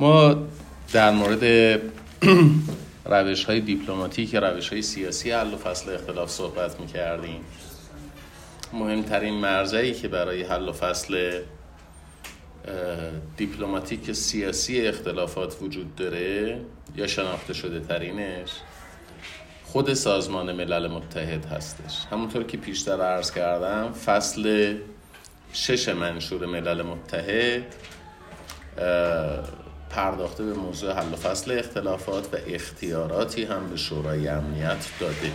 ما در مورد روش های دیپلماتیک روش های سیاسی حل و فصل اختلاف صحبت می کردیم مهمترین مرزایی که برای حل و فصل دیپلماتیک سیاسی اختلافات وجود داره یا شناخته شده ترینش خود سازمان ملل متحد هستش. همونطور که پیشتر عرض کردم فصل شش منشور ملل متحد پرداخته به موضوع حل و فصل اختلافات و اختیاراتی هم به شورای امنیت داده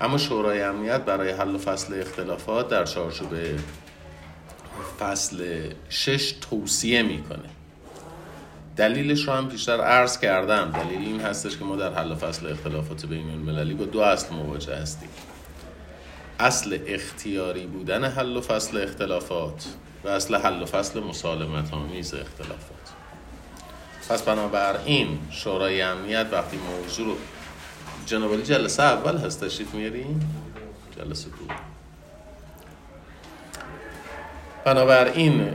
اما شورای امنیت برای حل و فصل اختلافات در چارچوب فصل شش توصیه می‌کنه. دلیلش رو هم پیشتر عرض کردم. دلیل این هستش که ما در حل و فصل اختلافات بین المللی با دو اصل مواجه هستیم. اصل اختیاری بودن حل و فصل اختلافات و اصل حل و فصل مسالمت آمیز اختلافات. پس بنابراین شورای امنیت وقتی موضوع رو جنابالی جلسه اول هست تشریف میاریم جلسه دو. بنابراین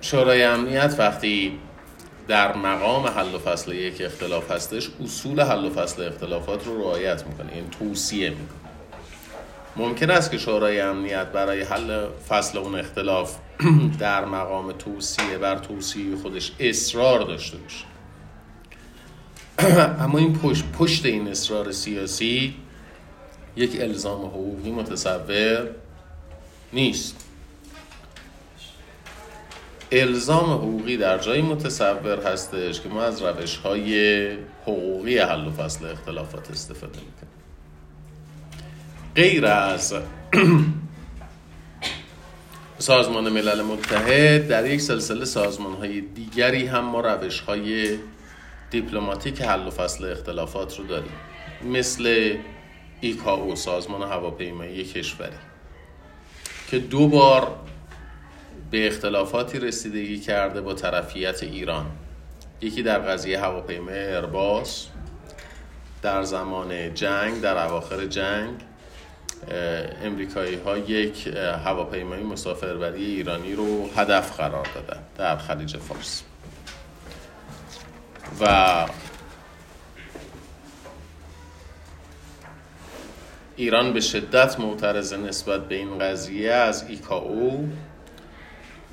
شورای امنیت وقتی در مقام حل و فصل یک اختلاف هستش اصول حل و فصل اختلافات رو رعایت می‌کنه این یعنی توصیه می‌کنه. ممکن است که شورای امنیت برای حل فصل اون اختلاف در مقام توصیه بر توصیه خودش اصرار داشته باشه. اما این پشت, پشت این اصرار سیاسی یک الزام حقوقی متصور نیست. الزام حقوقی در جایی متصور هستش که ما از روش های حقوقی حل و فصل اختلافات استفاده می‌کنیم. غیر از سازمان ملل متحد در یک سلسله سازمان های دیگری هم ما روش های دیپلماتیک حل و فصل اختلافات رو داریم. مثل ایکاو سازمان هواپیمایی کشوری که دو بار به اختلافاتی رسیدگی کرده با طرفیت ایران. یکی در قضیه هواپیمای ارباس در زمان جنگ در اواخر جنگ. امریکایی ها یک هواپیمای مسافربری ایرانی رو هدف قرار دادن در خلیج فارس. و ایران به شدت معترض نسبت به این قضیه از ایکاو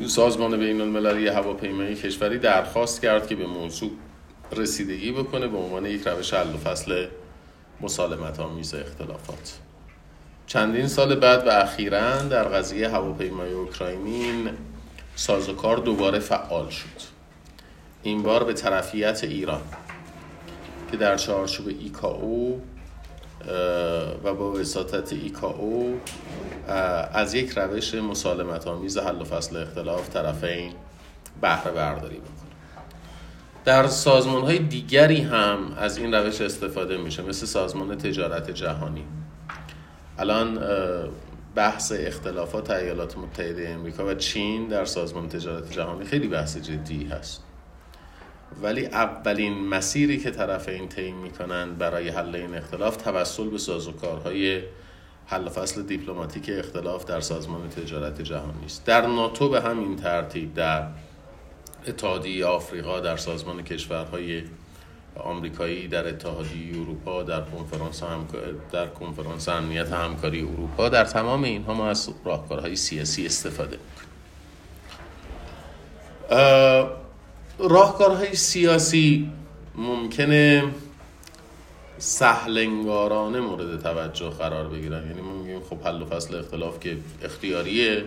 سازمان بین المللی هواپیمایی کشوری درخواست کرد که به موضوع رسیدگی بکنه به عنوان یک روش حل و فصل مسالمت آمیز اختلافات. چندین سال بعد و اخیرا در قضیه هواپیمای اوکراینی سازوکار دوباره فعال شد. این بار به طرفیت ایران که در چارچوب ایکاو و با وساطت ایکاو از یک روش مسالمت آمیز حل و فصل اختلاف طرفین بهره برداری بکنه. در سازمان های دیگری هم از این روش استفاده میشه مثل سازمان تجارت جهانی. الان بحث اختلافات ایالات متحده امریکا و چین در سازمان تجارت جهانی خیلی بحث جدی هست. ولی اولین مسیری که طرفین طی می‌کنند برای حل این اختلاف توسل به سازوکارهای حل فصل دیپلماتیک اختلاف در سازمان تجارت جهانی است. در ناتو به همین ترتیب در اتحادیه آفریقا در سازمان کشورهای آمریکایی در اتحادیه اروپا در کنفرانس در کنفرانس امنیت همکاری اروپا. در تمام اینها ما از راهکارهای سیاسی استفاده راهکارهای سیاسی ممکنه سهلنگارانه مورد توجه قرار بگیرن. یعنی ما میگیم خب حل و فصل اختلاف که اختیاریه.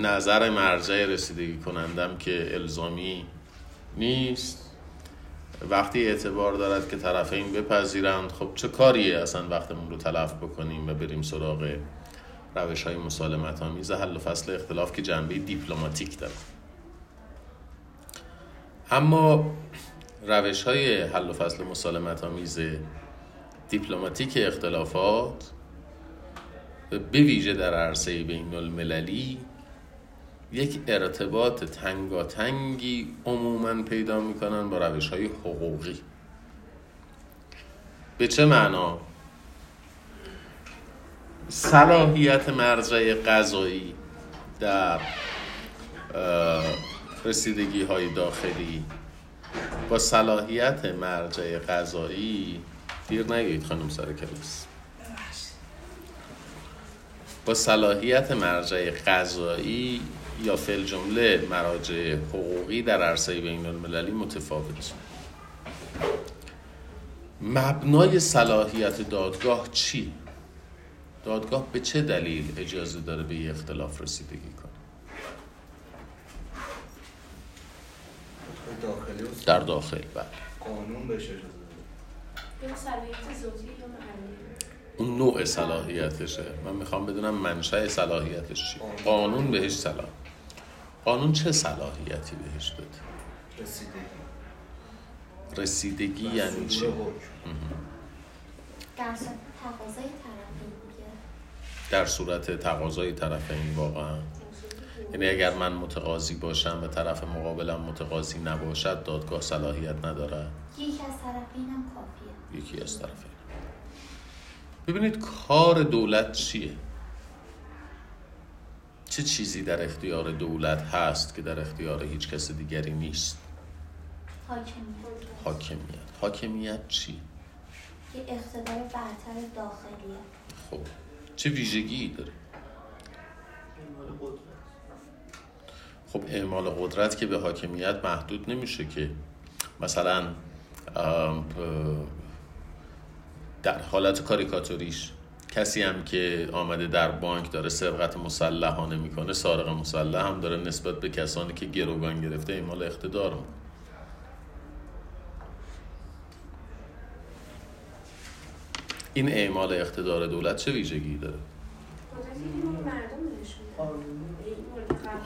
نظر مرجع رسیدگی کنندم که الزامی نیست. وقتی اعتبار دارد که طرفین بپذیرند خب چه کاریه اصلا وقتمون رو تلف بکنیم و بریم سراغ روش های مسالمت آمیز حل و فصل اختلاف که جنبه دیپلماتیک داره اما روش های حل و فصل مسالمت آمیز دیپلماتیک اختلافات به ویژه در عرصه بین المللی یک ارتباط تنگاتنگی عموما پیدا می‌کنن با روش های حقوقی. به چه معنا؟ صلاحیت مرجع قضایی در رسیدگی های داخلی. با صلاحیت مرجع قضایی دیر نگید خانم سر کلاس. با صلاحیت مرجع قضایی یا فل جمله مراجع حقوقی در عرصه بین المللی متفاوت. مبنای صلاحیت دادگاه چی؟ دادگاه به چه دلیل اجازه داره به یه اختلاف رسیدگی کنه؟ در داخل بله. قانون بهش اجازه اون نوع صلاحیتشه. من می‌خوام بدونم منشأ صلاحیتش چی؟ قانون بهش صلاح. قانون چه صلاحیتی بهش داده رسیدگی. رسیدگی یعنی چی؟ در صورت تقاضای طرفین دیگه در صورت تقاضای طرفین واقعا. یعنی اگر من متقاضی باشم و طرف مقابلم متقاضی نباشد دادگاه صلاحیت نداره؟ یکی از طرفین هم کافیه. یکی از طرفین. ببینید کار دولت چیه؟ چه چیزی در اختیار دولت هست که در اختیار هیچ کس دیگری نیست؟ حاکمیت. حاکمیت. حاکمیت چی؟ یه اقتدار برتر داخلیه خب. چه ویژگی داره؟ خب اعمال قدرت که به حاکمیت محدود نمیشه که مثلا در حالت کاریکاتوریش کسی هم که آمده در بانک داره سرقت مسلحانه می‌کنه سارق مسلح هم داره نسبت به کسانی که گروگان گرفته اعمال اقتدار می‌کنه. این اعمال اقتدار دولت چه ویژگی داره؟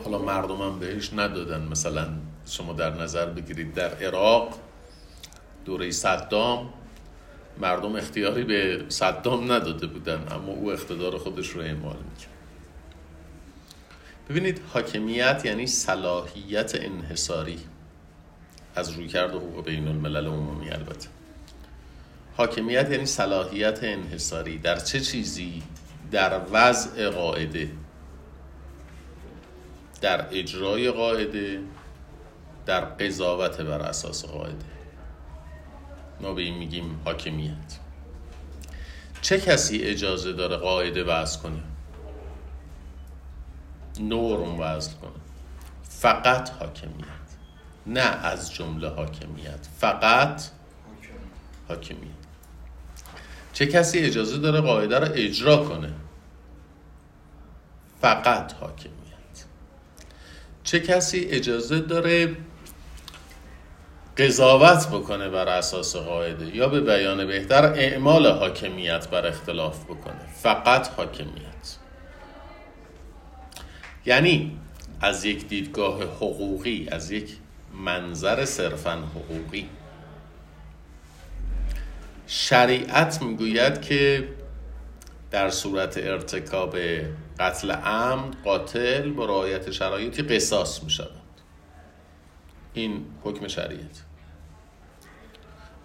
حالا مردم هم بهش ندادن. مثلا شما در نظر بگیرید در عراق دوره صدام مردم اختیاری به صدام نداده بودن اما او اقتدار خودش رو اعمال می‌کرد. ببینید حاکمیت یعنی صلاحیت انحصاری. از رویکرد حقوق بین الملل عمومی البته. حاکمیت یعنی صلاحیت انحصاری. در چه چیزی؟ در وضع قاعده. در اجرای قاعده. در قضاوت بر اساس قاعده. ما به این میگیم حاکمیت. چه کسی اجازه داره قاعده وضع کنه؟ نورم وضع کنه. فقط حاکمیت. نه از جمله حاکمیت. فقط حاکمیت. چه کسی اجازه داره قاعده رو اجرا کنه؟ فقط حاکمیت. چه کسی اجازه داره قضاوت بکنه بر اساس قاعده یا به بیان بهتر اعمال حاکمیت بر اختلاف بکنه. فقط حاکمیت. یعنی از یک دیدگاه حقوقی از یک منظر صرفا حقوقی. شریعت می‌گوید که در صورت ارتکاب قتل عمد قاتل با رعایت شرایطی قصاص می شود این حکم شریعت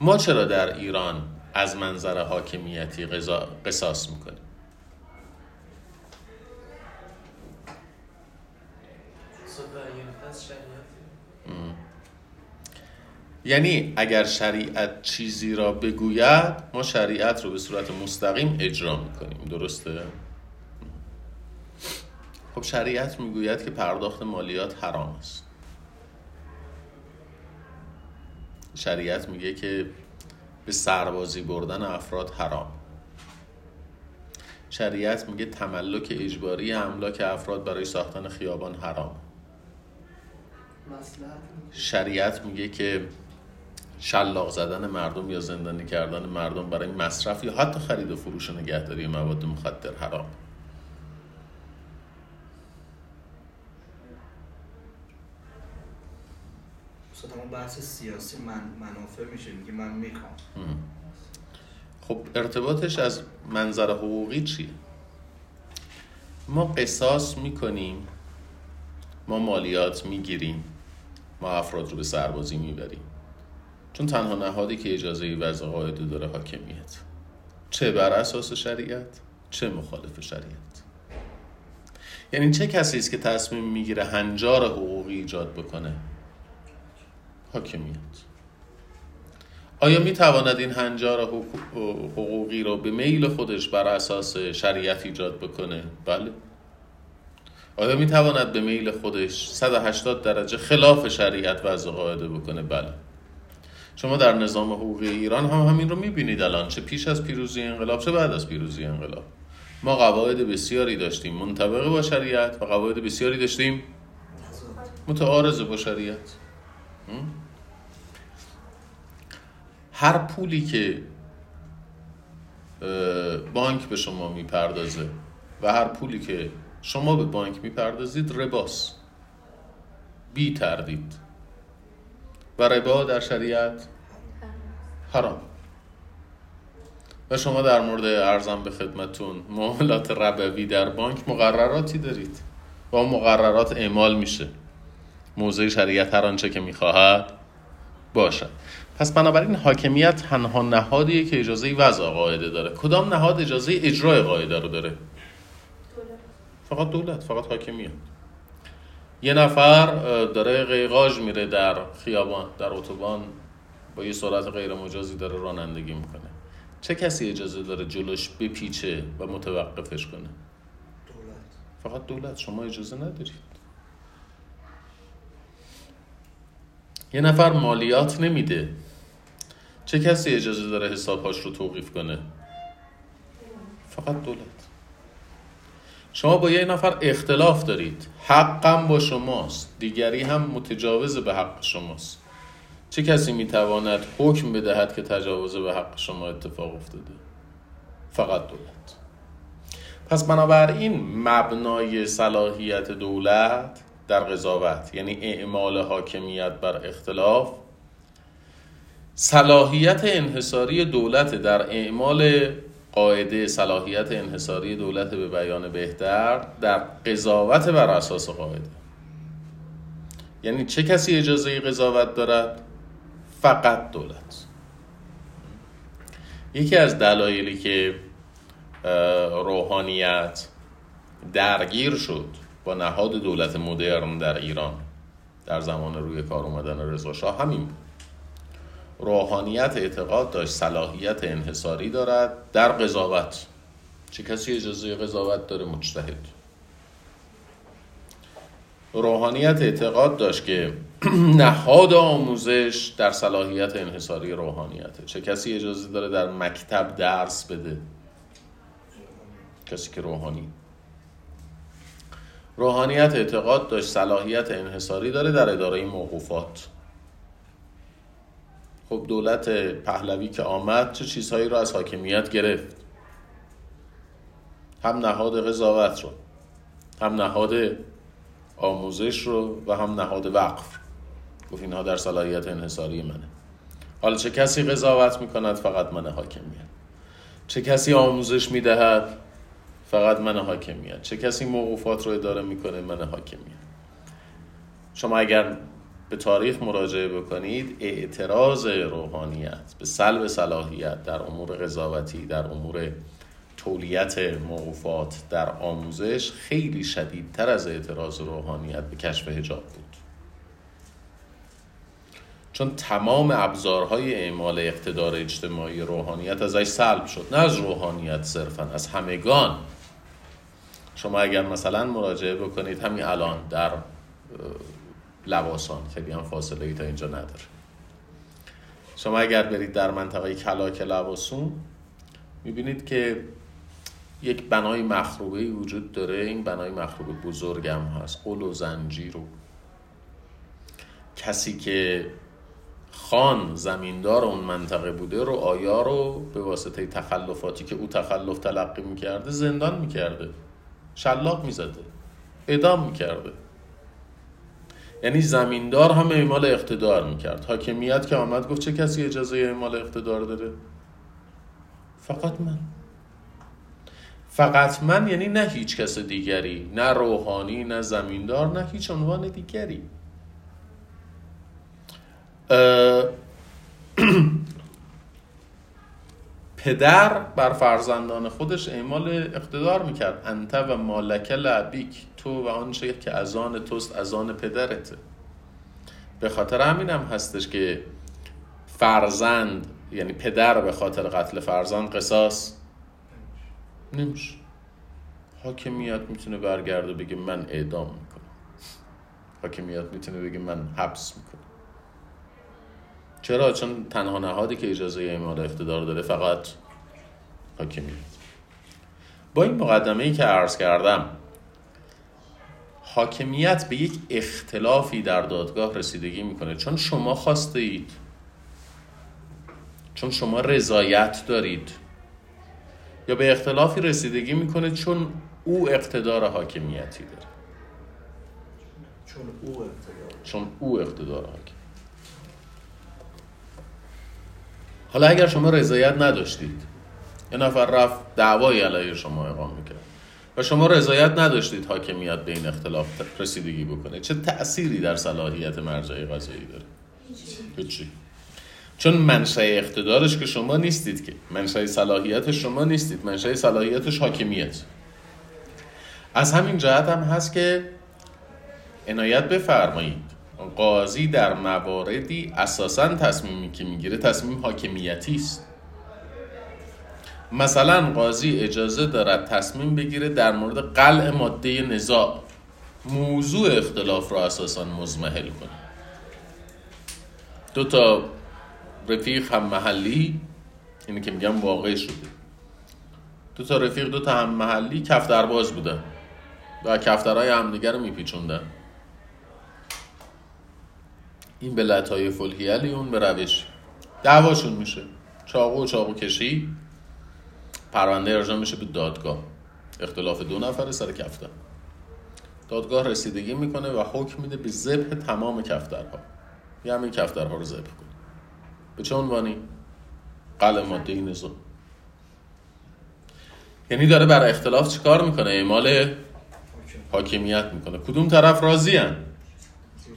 ما چرا در ایران از منظر حاکمیتی. قصاص می‌کنیم یعنی اگر شریعت چیزی را بگوید ما شریعت رو به صورت مستقیم اجرا می‌کنیم درسته؟ خب شریعت می‌گوید که پرداخت مالیات حرام است شریعت میگه که به سربازی بردن افراد حرام. شریعت میگه تملک اجباری املاک افراد برای ساختن خیابان حرام. شریعت میگه که شلاق زدن مردم یا زندانی کردن مردم برای مصرف یا حتی خرید و فروش و نگهداری مواد مخدر حرام. اون بحث سیاسی من منافع میشه میگه من می‌خوام. خب ارتباطش از منظر حقوقی چیه؟ ما قصاص می‌کنیم ما مالیات می‌گیریم ما افراد رو به سربازی می‌بریم. چون تنها نهادی که اجازه وضع قاعده داره حاکمیت. چه بر اساس شریعت چه مخالف شریعت. یعنی چه کسی است که تصمیم می‌گیره هنجار حقوقی ایجاد بکنه؟ حاکمیت آیا می تواند این هنجار حقوقی رو به میل خودش بر اساس شریعت ایجاد بکنه؟ بله. آیا می تواند به میل خودش 180 درجه خلاف شریعت وضع قاعده بکنه؟ بله. شما در نظام حقوقی ایران هم همین رو می‌بینید الان. چه پیش از پیروزی انقلاب چه بعد از پیروزی انقلاب. ما قواعد بسیاری داشتیم. منطبق با شریعت و قواعد بسیاری داشتیم. متعارض با شریعت. هر پولی که بانک به شما می‌پردازه و هر پولی که شما به بانک می‌پردازید رباس. بی تردید. و ربا در شریعت حرام. و شما در مورد ارزم به خدمتون معاملات ربوی در بانک مقرراتی دارید و مقررات اعمال میشه. موضع شریعت هر آنچه که می‌خواهد باشد. پس بنابراین حاکمیت تنها نهادیه که اجازه وضع قاعده داره. کدام نهاد اجازه اجرای قاعده رو داره؟ فقط دولت فقط حاکمیت. یه نفر داره قیقاج میره در خیابان در اتوبان با یه سرعت غیر مجازی داره رانندگی می‌کنه. چه کسی اجازه داره جلوش بپیچه و متوقفش کنه؟ دولت. فقط دولت. شما اجازه ندارید. یه نفر مالیات نمیده. چه کسی اجازه داره حسابهاش رو توقیف کنه؟ فقط دولت. شما با یه نفر اختلاف دارید. حقم با شماست. دیگری هم متجاوز به حق شماست. چه کسی می‌تواند حکم بدهد که تجاوز به حق شما اتفاق افتاده؟ فقط دولت. پس بنابراین مبنای صلاحیت دولت در قضاوت یعنی اعمال حاکمیت بر اختلاف صلاحیت انحصاری دولت در اعمال قاعده صلاحیت انحصاری دولت به بیان بهتر در قضاوت بر اساس قاعده. یعنی چه کسی اجازه قضاوت دارد؟ فقط دولت. یکی از دلایلی که روحانیت درگیر شد با نهاد دولت مدرن در ایران در زمان روی کار اومدن رضا شاه همین بود. روحانیت اعتقاد داشت صلاحیت انحصاری دارد. در قضاوت چه کسی اجازه قضاوت داره؟ مجتهد. روحانیت اعتقاد داشت که نهاد آموزش در صلاحیت انحصاری روحانیته. چه کسی اجازه داره در مکتب درس بده؟ کسی که روحانی. روحانیت اعتقاد داشت صلاحیت انحصاری داره در اداره موقوفات. خب دولت پهلوی که آمد چه چیزهایی رو از حاکمیت گرفت؟ هم نهاد قضاوت رو هم نهاد آموزش رو و هم نهاد وقف گفت اینها در صلاحیت انحصاری منه. حالا چه کسی قضاوت می‌کند؟ فقط من حاکمیت. چه کسی آموزش می‌دهد؟ فقط من حاکمیت. چه کسی موقوفات رو اداره می‌کنه؟ من حاکمیت. شما اگر به تاریخ مراجعه بکنید اعتراض روحانیت به سلب صلاحیت در امور قضاوتی در امور تولیت موقوفات در آموزش خیلی شدیدتر از اعتراض روحانیت به کشف هجاب بود. چون تمام ابزارهای اعمال اقتدار اجتماعی روحانیت ازش سلب شد نه از روحانیت صرفا از همگان. شما اگر مثلا مراجعه بکنید همین الان در لباسان خیلی هم فاصله ای تا اینجا نداره. شما اگر برید در منطقه کلاک لباسون می‌بینید که یک بنای مخروبه وجود داره. این بنای مخروبه بزرگم هست. قل و زنجیر و کسی که خان زمیندار اون منطقه بوده رو آیا رو به واسطه تخلفاتی که او تخلف تلقی می‌کرده زندان می‌کرده. شلاق می‌زده. ادام می‌کرده. یعنی زمیندار هم اعمال اقتدار می‌کرد. حاکمیت که آمد گفت چه کسی اجازه اعمال اقتدار داره؟ فقط من. فقط من یعنی نه هیچ کس دیگری نه روحانی نه زمیندار نه هیچ عنوان دیگری. پدر بر فرزندان خودش اعمال اقتدار می‌کرد. انت و مالک لعبیک تو و آنچه که از آن توست از آن پدرته به خاطر همینم هم هستش که فرزند یعنی پدر به خاطر قتل فرزند قصاص. نمیشه. حاکمیت می‌تونه برگرده بگه من اعدام می‌کنم. حاکمیت می‌تونه بگه من حبس می‌کنم. چرا؟ چون تنها نهادی که اجازه اعمال اقتدار داره فقط حاکمیت. با این مقدمه ای که عرض کردم حاکمیت به یک اختلافی در دادگاه رسیدگی می‌کنه. چون شما خواسته اید چون شما رضایت دارید. یا به اختلافی رسیدگی می‌کنه چون او اقتدار حاکمیتی داره. چون او اقتدار. چون او اقتدار حاکم. حالا اگر شما رضایت نداشتید یه نفر رفت دعوایی علیه شما اقام می‌کرد. و شما رضایت نداشتید حاکمیت به این اختلاف رسیدگی بکنه. چه تأثیری در صلاحیت مرجع قضایی داره؟ هیچی. چون منشأ اقتدارش که شما نیستید که. منشأ صلاحیتش شما نیستید. منشأ صلاحیتش حاکمیت. از همین جهت هم هست که عنایت بفرمایید. قاضی در مواردی اساسا تصمیمی که می‌گیره تصمیم حاکمیتی است. مثلا قاضی اجازه دارد تصمیم بگیره در مورد قلع ماده نزاع موضوع اختلاف را اساسا مزمحل کنه. دو تا رفیق هم محلی اینی که میگم واقع شده. دو تا رفیق دو تا هم محلی کفترباز بودن و کفترهای همدیگه رو میپیچوندن. این به لطایف الهیلی اون به روش دعواشون میشه. چاقو و چاقو کشی. پرونده ارجاع میشه به دادگاه. اختلاف دو نفره سر کفتر. دادگاه رسیدگی می‌کنه و حکم میده به ذبح تمام کفترها. یه همین کفترها رو ذبح کنه. به چه عنوانی؟ قلع ماده نزا یعنی داره برای اختلاف چیکار می‌کنه؟ اعمال حاکمیت می‌کنه. کدوم طرف راضی هن؟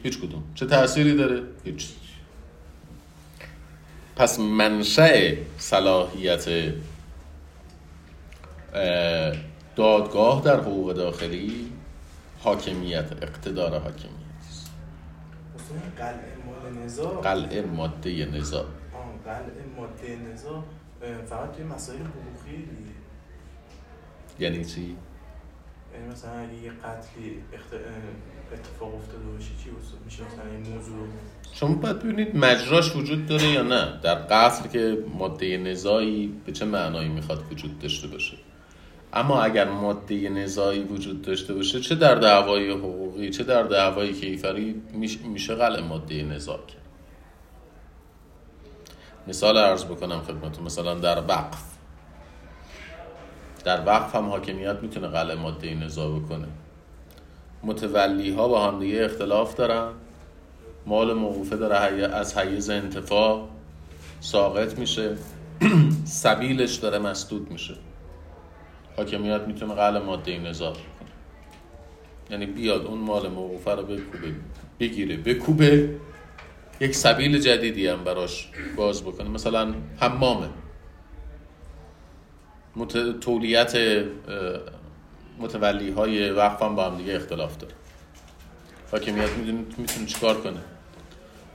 هیچ کدوم. چه تأثیری داره؟ هیچ. پس منشأ صلاحیت دادگاه در حقوق داخلی حاکمیت اقتدار حاکمیت. است قلع ماده نزا قلع ماده نزا قلع ماده نزا فقط توی مسائل حقوقی یعنی چی؟ یعنی مثلا اگه یه قتلی. اتفاق افتاده باشه چی میشه مثلا این موضوع شما باید ببینید مجراش وجود داره یا نه. در قتل که ماده نزایی به چه معنایی می‌خواد وجود داشته باشه؟ اما اگر ماده نزایی وجود داشته باشه چه در دعوای حقوقی چه در دعوای کیفری میشه قلع ماده نزا کرد؟ مثال عرض بکنم خدمتون مثلا در وقف. در وقف هم حاکمیت می‌تونه قلع ماده نزا بکنه. متولی ها با هم دیگه اختلاف دارن. مال موقوفه داره از حیز انتفاع ساقط میشه. سبیلش داره مسدود میشه. حاکمیت می‌تونه قلع ماده نزاع کنه یعنی بیاد اون مال موقوفه رو بکوبه بگیره بکوبه. یک سبیل جدیدی هم براش باز بکنه. مثلا حمامه. مت... تولیت متولی های وقف هم با هم دیگه اختلاف داره. حاکمیت می‌تونه چیکار کنه؟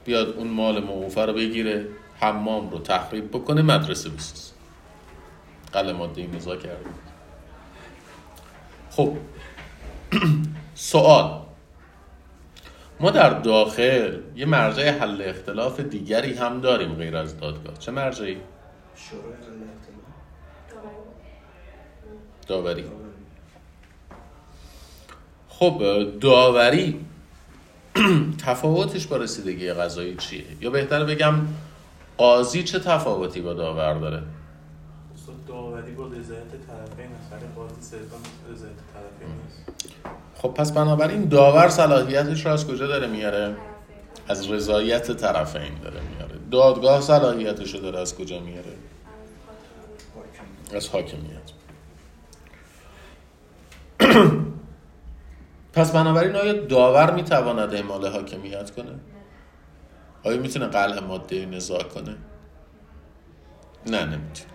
بیاد اون مال موقوفه رو بگیره حمام رو تخریب بکنه مدرسه بساز قلع ماده نزاع کرده. خب سوال ما در داخل یه مرجع حل اختلاف دیگری هم داریم غیر از دادگاه چه مرجعی؟ داوری خب داوری تفاوتش با رسیدگی قضایی چیه؟ یا بهتر بگم قاضی چه تفاوتی با داور داره؟ داوری با رضایت طرفین قاضی خب پس بنابراین داور صلاحیتش رو از کجا داره میاره؟ از رضایت طرفین داره میاره دادگاه صلاحیتش رو داره از کجا میاره؟ از حاکمیت پس بنابراین آیا داور می‌تواند اعمال حاکمیت کنه؟ آیا می‌تونه قلع ماده نزاع کنه؟ نه نمی‌تونه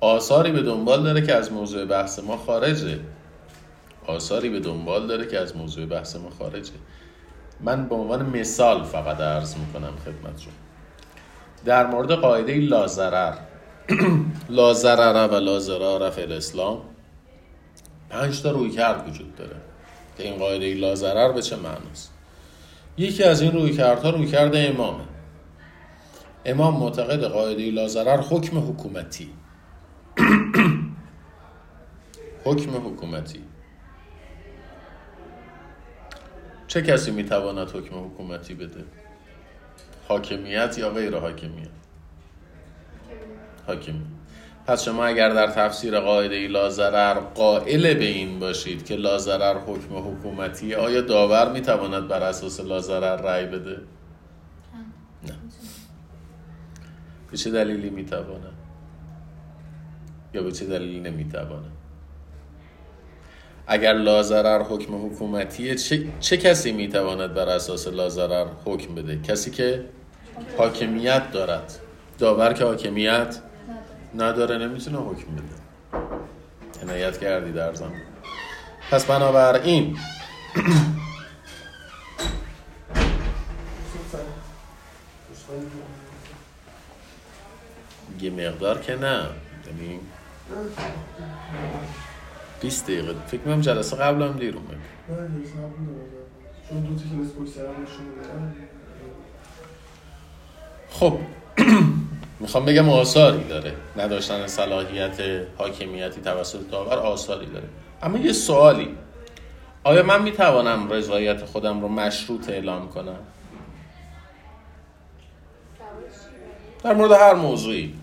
آثاری به دنبال داره که از موضوع بحث ما خارجه آثاری به دنبال داره که از موضوع بحث ما خارجه. من به عنوان مثال فقط عرض می‌کنم خدمتتون. در مورد قاعده لازرر لازرر و لازرار فی الاسلام پنج تا روی کرد وجود داره که این قاعده لازرر به چه معناست. یکی از این روی کردها روی کرده امامه. امام معتقد قاعده لازرر حکم حکومتی. حکم حکومتی. چه کسی می‌تواند حکم حکومتی بده؟ حاکمیت یا غیر حاکمیت؟ حاکمیت پس شما اگر در تفسیر قاعده لازرر قائل به این باشید که لازرر حکم حکومتی آیا داور می‌تواند بر اساس لازرر رأی بده؟ نه. به چه دلیلی می‌تواند؟ یا به چه دلیلی نمی‌تواند؟ اگر لازرر حکم حکومتیه چه, چه کسی می‌تواند بر اساس لازرر حکم بده؟ کسی که حاکمیت دارد. داور که حاکمیت نداره نمی‌تونه حکم بده. عنایت کردی در زمان پس بنابراین یه مقدار که نه. یعنی 20 دقیقه. فکر می‌کنم جلسه قبل هم دیر اومد چون خب. می‌خوام بگم آثاری داره. نداشتن صلاحیت حاکمیتی توسط داور آثاری داره. اما یه سوالی. آیا من می‌توانم رضایت خودم رو مشروط اعلام کنم؟ در مورد هر موضوعی.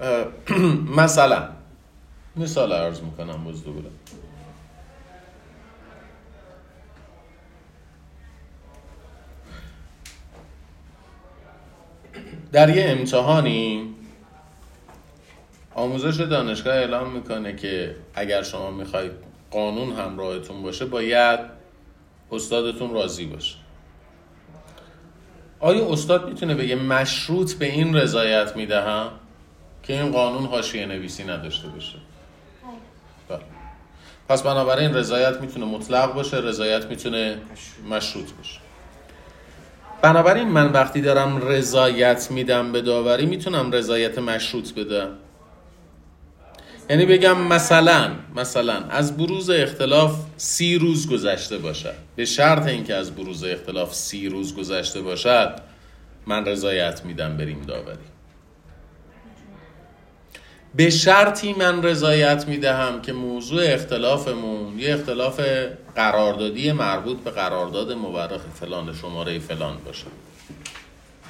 مثلا مثال عرض می‌کنم بزدو بودم در یه امتحانی آموزش دانشگاه اعلام می‌کنه که اگر شما می‌خواید قانون همراهتون باشه باید استادتون راضی باشه آیا استاد می‌تونه بگه مشروط به این رضایت می‌دهم که این قانون حاشیه نویسی نداشته باشه. پس بنابراین رضایت می‌تونه مطلق باشه رضایت می‌تونه مشروط باشه. بنابراین من وقتی دارم رضایت میدم به داوری می‌تونم رضایت مشروط بدم. یعنی بگم مثلا مثلا از بروز اختلاف سی روز گذشته باشد. به شرط اینکه از بروز اختلاف سی روز گذشته باشد من رضایت میدم بریم داوری. به شرطی من رضایت می‌دهم که موضوع اختلافمون یه اختلاف قراردادی مربوط به قرارداد مورخ فلان شماره فلان باشه.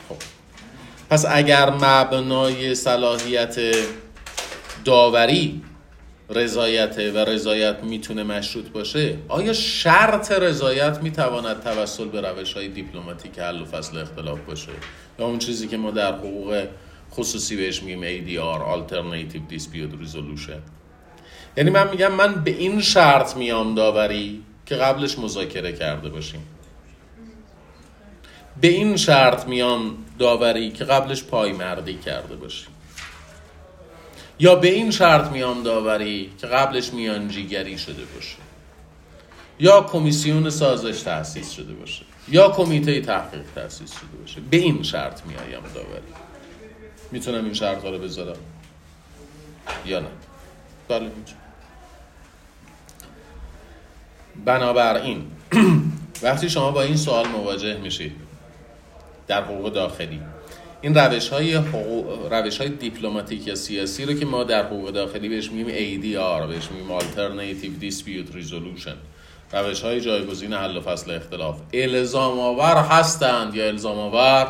خب. پس اگر مبنای صلاحیت داوری رضایت و رضایت می‌تونه مشروط باشه آیا شرط رضایت می‌تواند توسل به روش های دیپلماتیک حل و فصل اختلاف باشه؟ یا اون چیزی که ما در حقوق خصوصی بهش میگیم ADR Alternative Dispute Resolution. یعنی من میگم من به این شرط میام داوری که قبلش مذاکره کرده باشیم. به این شرط میام داوری که قبلش پایمردی کرده باشیم. یا به این شرط میام داوری که قبلش میانجیگری شده باشه. یا کمیسیون سازش تأسیس شده باشه. یا کمیته تحقیق تأسیس شده باشه. به این شرط میایم داوری. می‌تونم این شرط رو بذارم. یا نه. بله می‌تونم بنابراین وقتی شما با این سوال مواجه میشید در حقوق داخلی این روش های, حقوق... روش های دیپلماتیک یا سیاسی رو که ما در حقوق داخلی بهش میگیم ADR بهش میگیم Alternative Dispute Resolution. روش های جایگزین حل و فصل اختلاف. الزام آور هستند یا الزام آور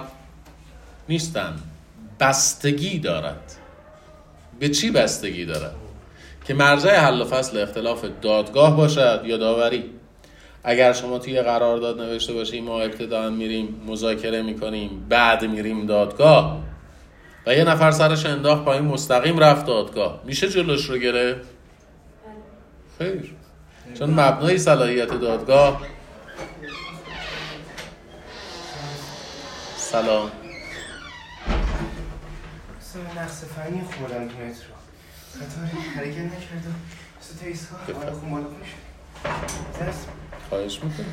نیستند. بستگی دارد. به چی بستگی دارد؟ که مرجع حل و فصل اختلاف دادگاه باشد یا داوری؟ اگر شما توی قرارداد نوشته باشیم ما ابتدا میریم مذاکره می‌کنیم بعد میریم دادگاه. و یه نفر سرش انداخت پایین مستقیم رفت دادگاه. میشه جلوش رو گرفت؟ خیر. چون مبنای صلاحیت دادگاه. سلام. مثل نقص فنی خوردم تو مترو. قطار حرکت نکردم. مثل تا ایستگاه آره خون بالا دست خواهش می‌کنم.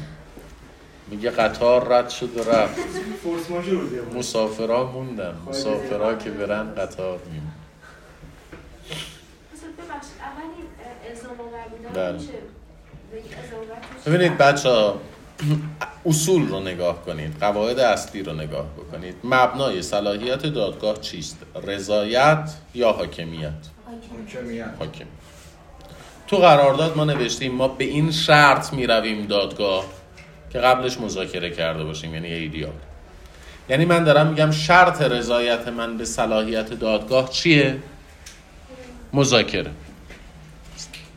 میگه قطار رد شد و رفت. فورس ماژور بوده. مسافرا موندن. مسافرا که برن قطار میمون ببخشید اول این اه، الزام آور بودن بله. ببینید بچه ها اصول رو نگاه کنید قواعد اصلی رو نگاه بکنید. مبنای صلاحیت دادگاه چیست؟ رضایت یا حاکمیت؟ حاکم حاکمیت. حاکم. تو قرارداد ما نوشتیم ما به این شرط می رویم دادگاه که قبلش مذاکره کرده باشیم یعنی ایدیال. یعنی من دارم میگم شرط رضایت من به صلاحیت دادگاه چیه؟ مذاکره.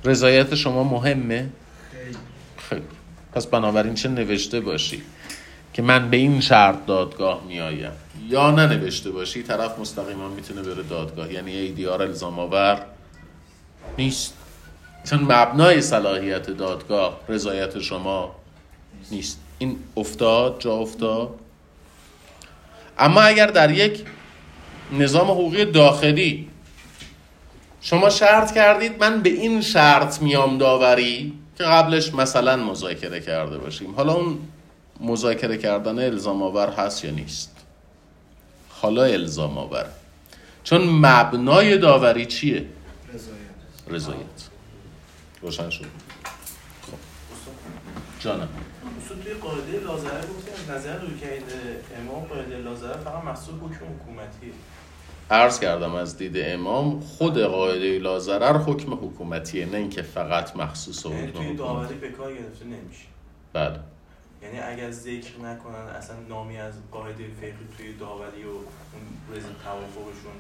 رضایت شما مهمه؟ خیلی. پس بنابراین چه نوشته باشی که من به این شرط دادگاه میآیم؟ یا ننوشته باشی طرف مستقیما می‌تونه بره دادگاه. یعنی ایدیار الزام آور نیست. چون مبنای صلاحیت دادگاه رضایت شما نیست. این افتاد جا افتاد. اما اگر در یک نظام حقوقی داخلی شما شرط کردید من به این شرط میام داوری که قبلش مثلا مذاکره کرده باشیم. حالا اون مذاکره کردن الزام آور هست یا نیست؟ حالا الزام آور چون مبنای داوری چیه؟ رضایت. رضایت. روشن شد. خب. جانم. توی قاعده لازره گفتیم نظر رویکرد امام قاعده لازره فقط محصول حکم حکومتیه. عرض کردم از دید امام خود قاعده لازرر حکم حکومتیه نه اینکه فقط مخصوص یعنی حکم توی حکومتی داوری به کار گرفته نمیشه. بله. یعنی اگر ذکر نکنن اصلا نامی از قاعده فقهی توی داوری و اون رز توافقشون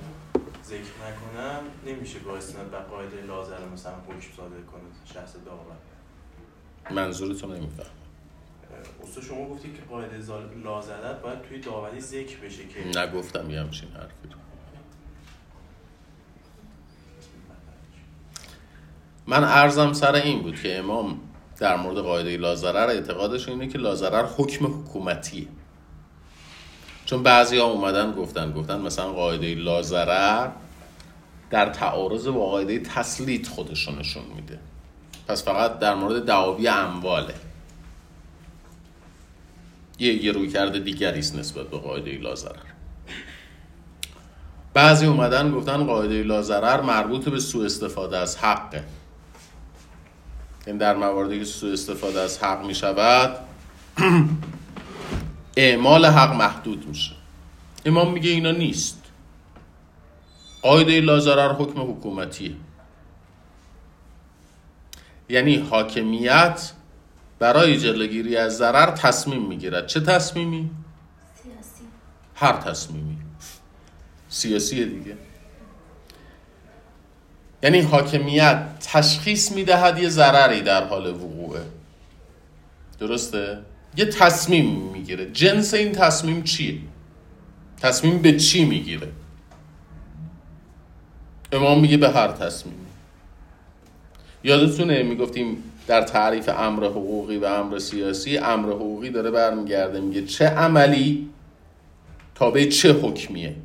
ذکر نکنن نمیشه با استناد به قاعده لازره مثلا حکم صادر کنه شخص داور منظورتون نمیفهم اصلا شما گفتی که قاعده لازرت باید توی داوری ذکر بشه که نگفتم یه همچین حرفی رو. من ارزم سر این بود که امام در مورد قاعده لازرر اعتقادش اینه که لازرر حکم حکومتیه. چون بعضی ها اومدن گفتن گفتن مثلا قاعده لازرر در تعارض با قاعده تسلیط خودشو نشون میده. پس فقط در مورد دعاوی امواله. یه یه روی کرده دیگری است نسبت به قاعده لازرر بعضی اومدن گفتن قاعده لازرر مربوط به سوء استفاده از حقه. این در مواردی که سوء استفاده از حق می شود اعمال حق محدود میشه. امام میگه اینا نیست. قاعده لازرر حکم حکومتیه. یعنی حاکمیت برای جلوگیری از ضرر تصمیم می‌گیرد. چه تصمیمی؟ سیاسی. هر تصمیمی. سیاسی دیگه. یعنی حاکمیت تشخیص می‌دهد یه ضرری در حال وقوعه درسته؟ یه تصمیم می‌گیره جنس این تصمیم چیه؟ تصمیم به چی می‌گیره؟ امام میگه به هر تصمیمی یادتونه می‌گفتیم در تعریف امر حقوقی و امر سیاسی امر حقوقی داره برمیگرده میگه چه عملی تابع چه حکمیه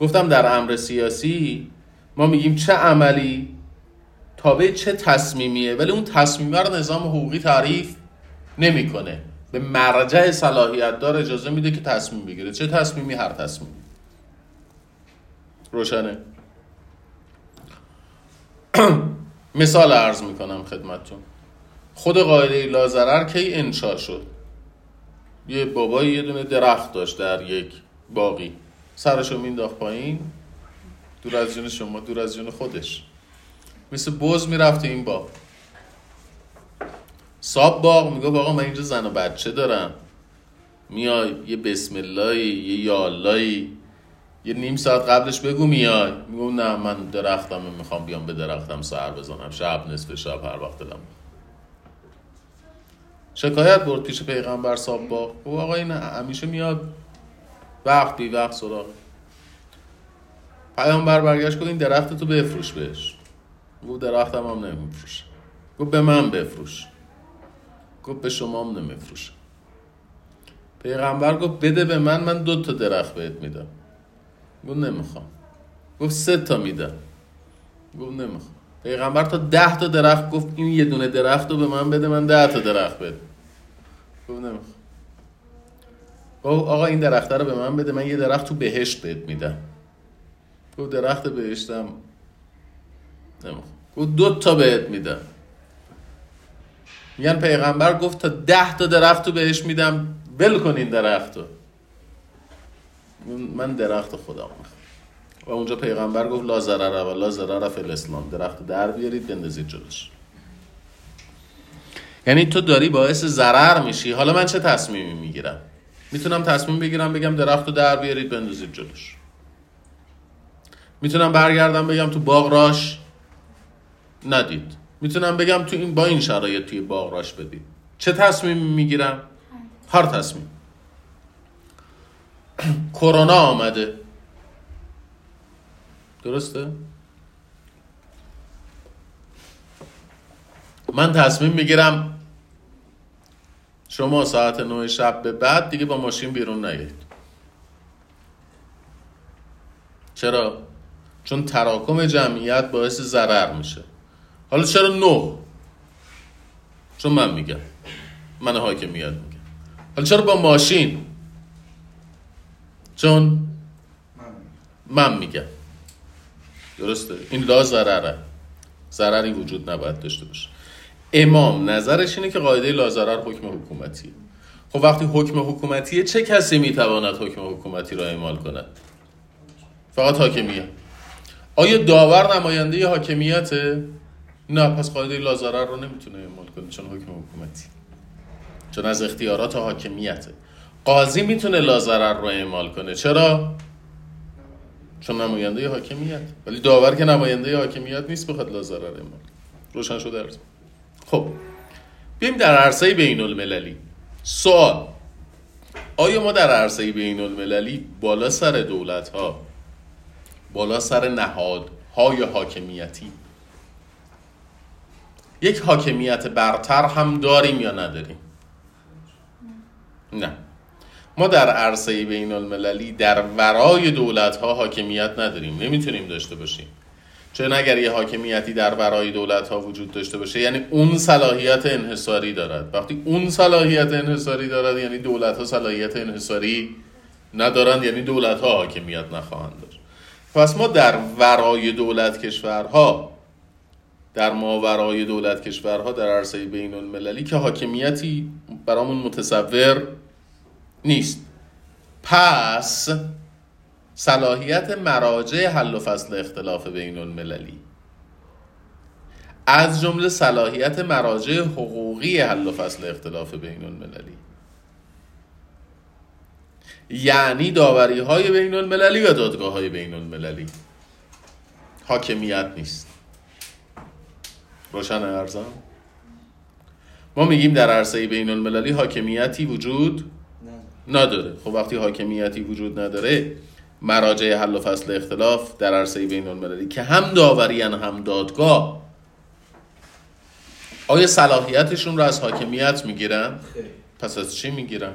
گفتم در امر سیاسی ما میگیم چه عملی تابع چه تصمیمیه ولی اون تصمیمه رو نظام حقوقی تعریف نمی‌کنه. به مرجع صلاحیت دار اجازه میده که تصمیم بگیره. چه تصمیمی؟ هر تصمیمی. روشنه. مثال عرض می‌کنم خدمتتون. خود قاعده لازرر کی انشا شد؟ یه بابایی یه دونه درخت داشت در یک باقی. سرشو مینداخت پایین. دور از جون شما دور از جون خودش. مثل بز می‌رفت این باغ. صاب باغ می‌گفت آقا من اینجا زن و بچه دارم. میای یه بسم اللهی یه یاللهی یه نیم ساعت قبلش بگو میای. میگو نه من درختم می‌خوام بیام به درختم سر بزنم. شب نصف شب هر وقت دلم شکایت برد پیش پیغمبر صاحب با او آقا این همیشه میاد. وقت بی وقت سراغ. پیامبر برگشت گفت این درخت تو بفروش بهش. گفت درختم هم نمیفروش گفت به من بفروش. گفت به شما هم نمیفروش پیغمبر گفت بده به من من دو تا درخت بهت میدم. گفت نمی‌خوام. گفت سه تا میدم. گفت نمی‌خوام. پیغمبر تا ده تا درخت گفت این یه دونه درخت رو به من بده من ده تا درخت بده گفت نمی‌خوام. گفت آقا این درخته رو به من بده من یه درخت تو بهشت بهت میدم. گفت درخت بهشتم. نمی‌خوام. گفت دو تا بهت میدم. میگن پیغمبر گفت تا ده تا درخت تو بهش میدم ول کن این درخت رو من درخت خودم می‌خوام. و اونجا پیغمبر گفت لا ضرر و لا ضرر فی الاسلام. درخت در بیارید بندازید جلوش. یعنی تو داری باعث ضرر میشی. حالا من چه تصمیمی می‌گیرم؟ می‌تونم تصمیم بگیرم بگم درخت رو در بیارید بندازید جلوش. می‌تونم برگردم بگم تو باغ راش ندید. می‌تونم بگم تو این با این شرایط توی باغ راش بدید. چه تصمیمی می‌گیرم؟ هر تصمیم. کرونا آمده. درسته؟ من تصمیم می‌گیرم شما ساعت 9 شب به بعد دیگه با ماشین بیرون نیایید. چرا؟ چون تراکم جمعیت باعث ضرر میشه. حالا چرا نه؟ چون من میگم. من حاکمیت میگم. حالا چرا با ماشین؟ چون من میگم. درسته؟ این لا ضرره. ضرری وجود نباید داشته باشه. امام نظرش اینه که قاعده لا ضرر حکم حکومتیه. خب وقتی حکم حکومتیه چه کسی می‌تواند حکم حکومتی را اعمال کند؟ فقط حاکمیت. آیا داور نماینده حاکمیته؟ نه پس قاعده لا ضرر رو نمی‌تونه اعمال کنه چون حکم حکومتی. چون از اختیارات حاکمیته. قاضی می‌تونه لا ضرر رو اعمال کنه. چرا؟ چون نماینده حاکمیت. ولی داور که نماینده حاکمیت نیست بخواد لا ضرر اعمال. روشن شده عرض. خب بیایم در عرصه بین المللی سوال. آیا ما در عرصه بین المللی بالا سر دولت ها بالا سر نهادهای حاکمیتی. یک حاکمیت برتر هم داریم یا نداریم؟ نه. ما در عرصه بین المللی در ورای دولت ها حاکمیت نداریم. نمی‌تونیم داشته باشیم. چون اگر یه حاکمیتی در ورای دولت ها وجود داشته باشه یعنی اون صلاحیت انحصاری دارد. وقتی اون صلاحیت انحصاری دارد یعنی دولت ها صلاحیت انحصاری ندارند یعنی دولت ها حاکمیت نخواهند داشت. پس ما در ورای دولت کشورها در ماورای دولت کشورها در عرصه بین المللی که حاکمیتی برامون متصور نیست. پس صلاحیت مراجع حل و فصل اختلاف بین المللی از جمله صلاحیت مراجع حقوقی حل و فصل اختلاف بین المللی یعنی داوری های بین المللی و دادگاه های بین المللی حاکمیت نیست. روشن ارزم ما میگیم در عرصه بین المللی حاکمیتی وجود نداره. خب وقتی حاکمیتی وجود نداره مراجع حل و فصل اختلاف در عرصه بین المللی که هم داوریان هم دادگاه آیا صلاحیتشون رو از حاکمیت می‌گیرن؟ پس از چی می‌گیرن؟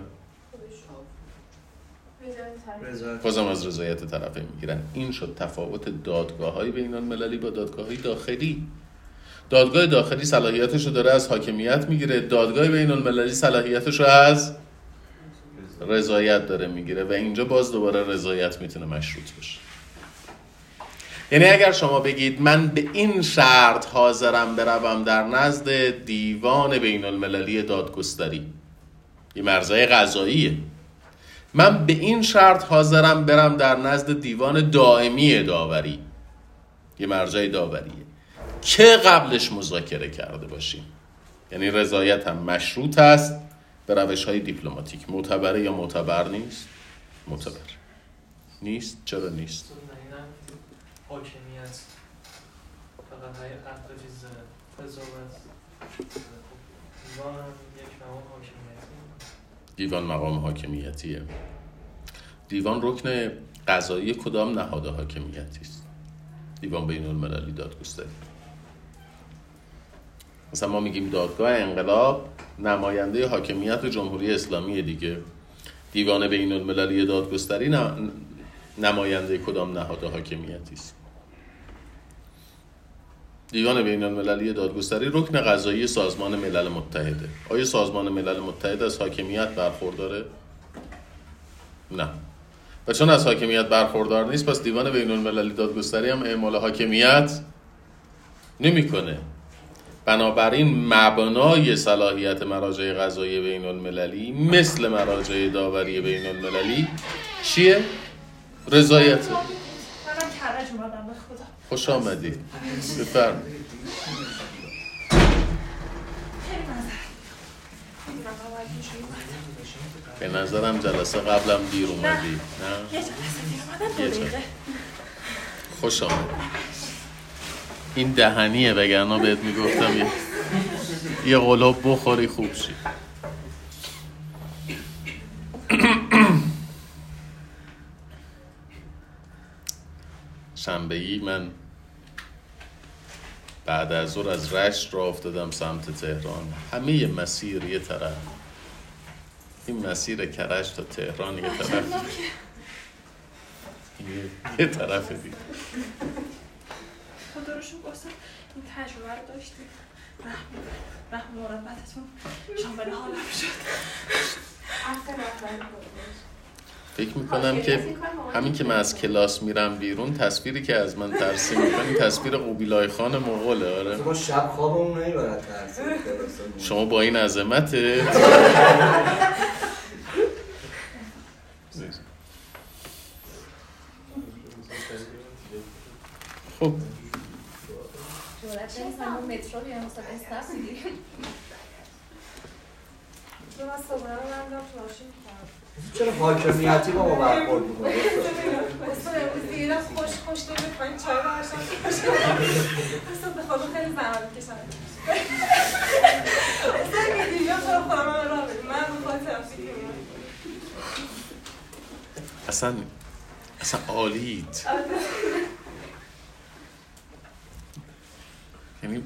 بازم از رضایت طرفین می‌گیرن. این شد تفاوت دادگاه های بین المللی با دادگاه های داخلی. دادگاه داخلی صلاحیتش رو داره از حاکمیت می‌گیره. دادگاه بین المللی صلاحیتش رو از رضایت داره می‌گیره و اینجا باز دوباره رضایت می‌تونه مشروط بشه یعنی اگر شما بگید من به این شرط حاضرم بروم در نزد دیوان بین المللی دادگستری. یه مرزای قضاییه من به این شرط حاضرم برم در نزد دیوان دائمی داوری. یه مرجع داوریه. که قبلش مذاکره کرده باشیم؟ یعنی رضایت هم مشروط است به روش های دیپلماتیک. معتبره یا معتبر نیست؟ معتبر. نیست؟ چرا نیست؟ حاکمیت فقط های حق چیز قضاوت دیوان هم یک مقام حاکمیتی دیوان مقام حاکمیتیه. دیوان رکن قضایی کدام نهاد حاکمیتی است؟ دیوان بین المللی دادگستری. مثلا ما میگیم دادگاه انقلاب نماینده حاکمیت جمهوری اسلامی دیگه. دیوان بین المللی دادگستری نماینده کدام نهاد حاکمیتی است؟ دیوان بین المللی دادگستری رکن قضایی سازمان ملل متحده. آیا سازمان ملل متحد از حاکمیت برخورداره؟ نه. و چون از حاکمیت برخوردار نیست پس دیوان بین المللی دادگستری هم اعمال حاکمیت نمی‌کنه. بنابراین مبنای صلاحیت مراجع قضایی بین المللی مثل مراجع داوری بین المللی چیه؟ رضایت. خوش آمدید بفرم. خیلی نظر می‌دونم اول پیش اومد به نظرم جلسه قبلم دیر اومدی نه؟ یه جلسه دیر اومدم دقیقه. خوش آمد این دهنیه وگرنه بهت می‌گفتم یه یه قلاب بخوری خوب شی. شنبه ای من بعد از ظهر از رشت را افتادم سمت تهران. همه مسیر یه طرف. این مسیر کرج تا تهران یه طرف. یه- یه طرف دیگه. خدا رو شکر این تجربه رو داشتیم. رحم رحم و مربتتون شامل حالم شد. فکر می‌کنم که همین که من از کلاس میرم بیرون تصویری که از من ترسیم می‌کنی تصویر قوبیلای خان مغوله آره. ما شب خوابمون نمی‌برد ترسیم شما با این عظمت. خب. مترو چرا حاکمیتی با ما برخورد می‌کنه؟ خوش خوش پایین چای اصلا به خدا خیلی زحمت می‌کشم اصلا بدیم من ترافیک میام اصلا اصلا عالید یعنی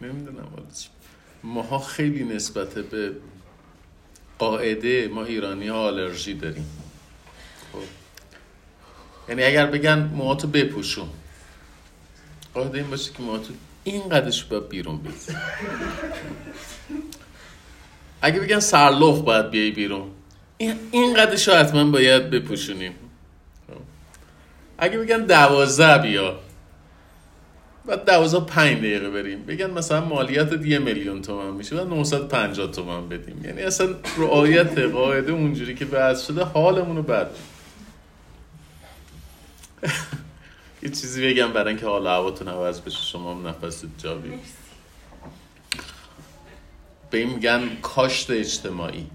نمی‌دونم حالا چی. ماها خیلی نسبت به قاعده ما ایرانی ها آلرژی داریم. خب. یعنی اگر بگن موهاتو بپوشون. قاعده این باشه که موهاتو این قدش باید بیرون بزن اگه بگن سرلوخ باید بیای بیرون این قدش رو حتما باید بپوشونیم. خب. اگه بگن دوازده بیا. بعد پنج دقیقه بریم. بگن مثلا مالیت یه میلیون تومن میشه و 950 تومن بدیم. یعنی اصلا رعایت قاعده اونجوری که بحث شده حالمون رو بد یه چیزی بگم برای اینکه حال هواتون عوض بشه شما هم نفست جا. به این میگن کاشت اجتماعی.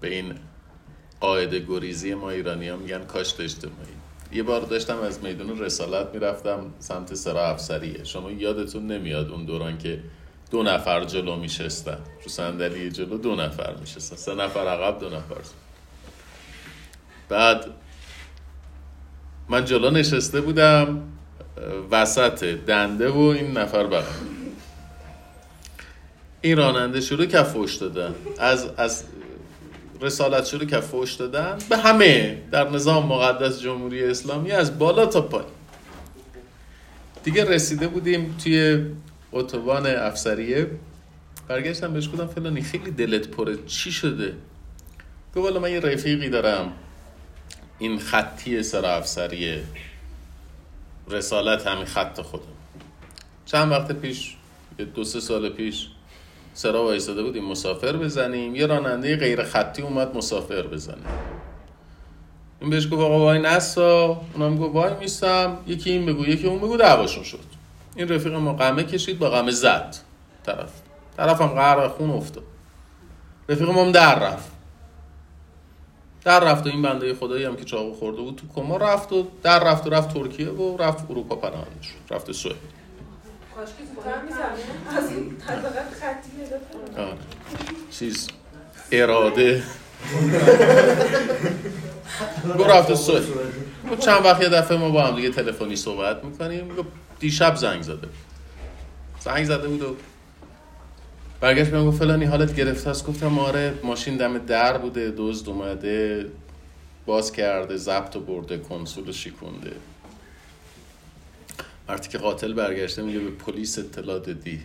به این قاعده گریزی ما ایرانی ها میگن کاشت اجتماعی. یه بار داشتم از میدون رسالت می‌رفتم سمت سرا افسریه. شما یادتون نمیاد اون دوران که دو نفر جلو میشستن. رو صندلی جلو دو نفر میشستن. سه نفر عقب دو نفر بعد من جلو نشسته بودم وسط دنده و این نفر بغل. این راننده شروع که فوش دادن. از از رسالت شروع که فوش دادن به همه در نظام مقدس جمهوری اسلامی از بالا تا پایین. دیگه رسیده بودیم توی اتوبان افسریه. برگشتم بهش گفتم فلانی خیلی دلت پره. چی شده؟ گفت والا من یه رفیقی دارم. این خطی سر افسریه. رسالت همین خط خودم. چند وقت پیش دو سه سال پیش سرا وایستاده بودیم مسافر بزنیم. یه راننده غیر خطی اومد مسافر بزنه. این بهش گفت آقا وای نسا. اونم گفت وای میستم یکی این بگو یکی اون بگو دعواشون شد. این رفیق ما قمه کشید با قمه زد. طرف. طرفم غرق خون افتاد. رفیق ما هم در رفت. در رفت و این بنده خدایی هم که چاقو خورده بود تو کما رفت و در رفت و رفت ترکیه و رفت اروپا پناهنده شد. رفت سوئد. زودتر می‌زنه. از این خطی پیدا. چیز اراده. گو رفته سوئد. و چند وقت یه دفعه ما با هم دیگه تلفنی صحبت می‌کنیم. گفت دیشب زنگ زده. زنگ زده بود و برگشت بهم گفت فلانی حالت گرفته است. گفتم آره ماشین دم در بوده دزد اومده باز کرده ضبط و برده کنسول و شیکونده وقتی که قاتل برگشته میگه به پلیس اطلاع دادی.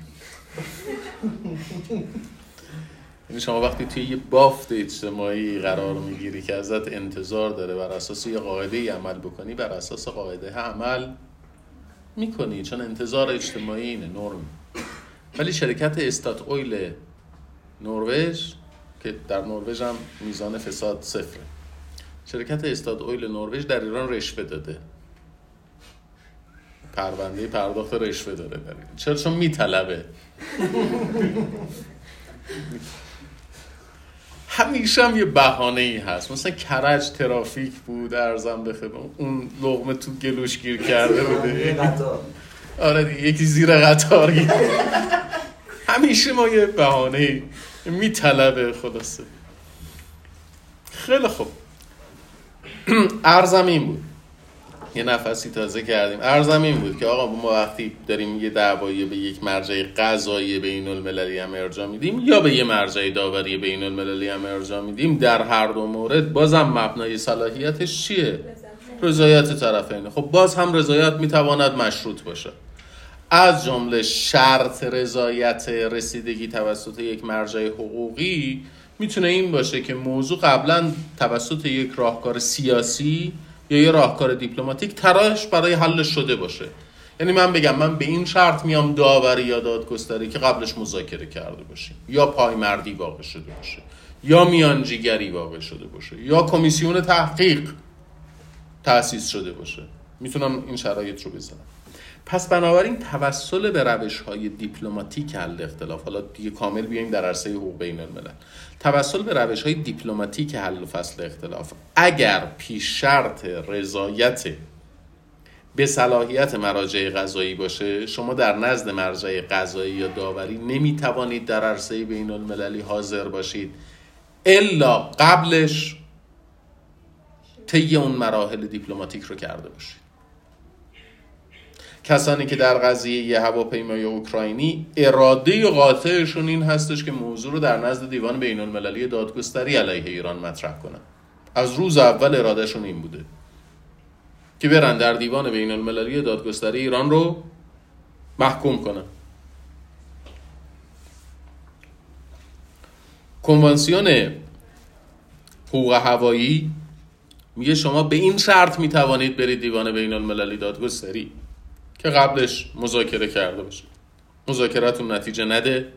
یعنی شما وقتی توی یه بافت اجتماعی قرار می‌گیری که ازت انتظار داره بر اساس یه قاعده ای عمل بکنی بر اساس قاعده عمل می‌کنی. چون انتظار اجتماعی اینه نرم. ولی شرکت استات اویل نروژ که در نروژ هم میزان فساد صفره. شرکت استاد اویل نروژ در ایران رشوه داده. پرونده پرداخت رشوه داره. چرا؟ چون میطلبه. همیشه هم یه بهانه ای هست. مثلا کرج ترافیک بود ارزم بخدم اون لغمه تو گلوش گیر کرده بوده آره دیگه یکی زیر قطار گیر. همیشه ما یه بهانه میطلبه خلاصه. خیلی خوب. ارزم این بود. یه نفسی تازه کردیم. ارزم این بود که آقا ما وقتی داریم یه دعوایی به یک مرجع قضایی بین المللی هم ارجاع میدیم یا به یه مرجع داوری بین المللی هم ارجاع میدیم در هر دو مورد بازم مبنای صلاحیتش چیه؟ رضایت. طرفین خب باز هم رضایت می‌تواند مشروط باشه. از جمله شرط رضایت رسیدگی توسط یک مرجع حقوقی می‌تونه این باشه که موضوع قبلا توسط یک راهکار سیاسی یا یه راهکار دیپلماتیک تراش برای حل شده باشه. یعنی من بگم من به این شرط میام داوری یا دادگستری که قبلش مذاکره کرده باشیم. یا پایمردی واقع شده باشه. یا میانجیگری واقع شده باشه. یا کمیسیون تحقیق تأسیس شده باشه. می‌تونم این شرایط رو بزنم. پس بنابراین توسل به روش های دیپلماتیک حل اختلاف. حالا دیگه کامل بیایم در عرصه حقوق بین الملل. توسل به روش های دیپلماتیک حل و فصل اختلاف. اگر پیش شرط رضایت به صلاحیت مراجع قضایی باشه شما در نزد مرجع قضایی یا داوری نمی‌توانید در عرصه بین المللی حاضر باشید. الا قبلش طی اون مراحل دیپلماتیک رو کرده باشید. کسانی که در قضیه یه هواپیمای اوکراینی اراده قاطعشون این هستش که موضوع رو در نزد دیوان بین المللی دادگستری علیه ایران مطرح کنن. از روز اول ارادهشون این بوده که برن در دیوان بین المللی دادگستری ایران رو محکوم کنن. کنوانسیون حقوق هوایی میگه شما به این شرط می‌توانید برید دیوان بین المللی دادگستری. که قبلش مذاکره کرده باشید مذاکرتون نتیجه نده.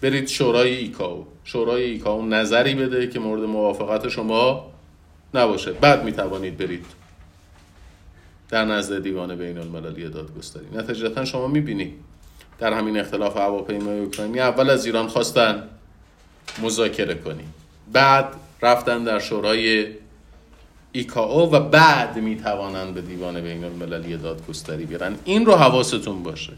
برید شورای ایکاو. شورای ایکاو نظری بده که مورد موافقت شما نباشه. بعد می‌توانید برید. در نزد دیوان بین المللی دادگستری. نتیجتا شما می‌بینید. در همین اختلاف هواپیمای اوکراینی اول از ایران خواستن مذاکره کنی. بعد رفتن در شورای ایکاو و بعد می‌توانند به دیوان بین المللی دادگستری بیارن. این رو حواستون باشه.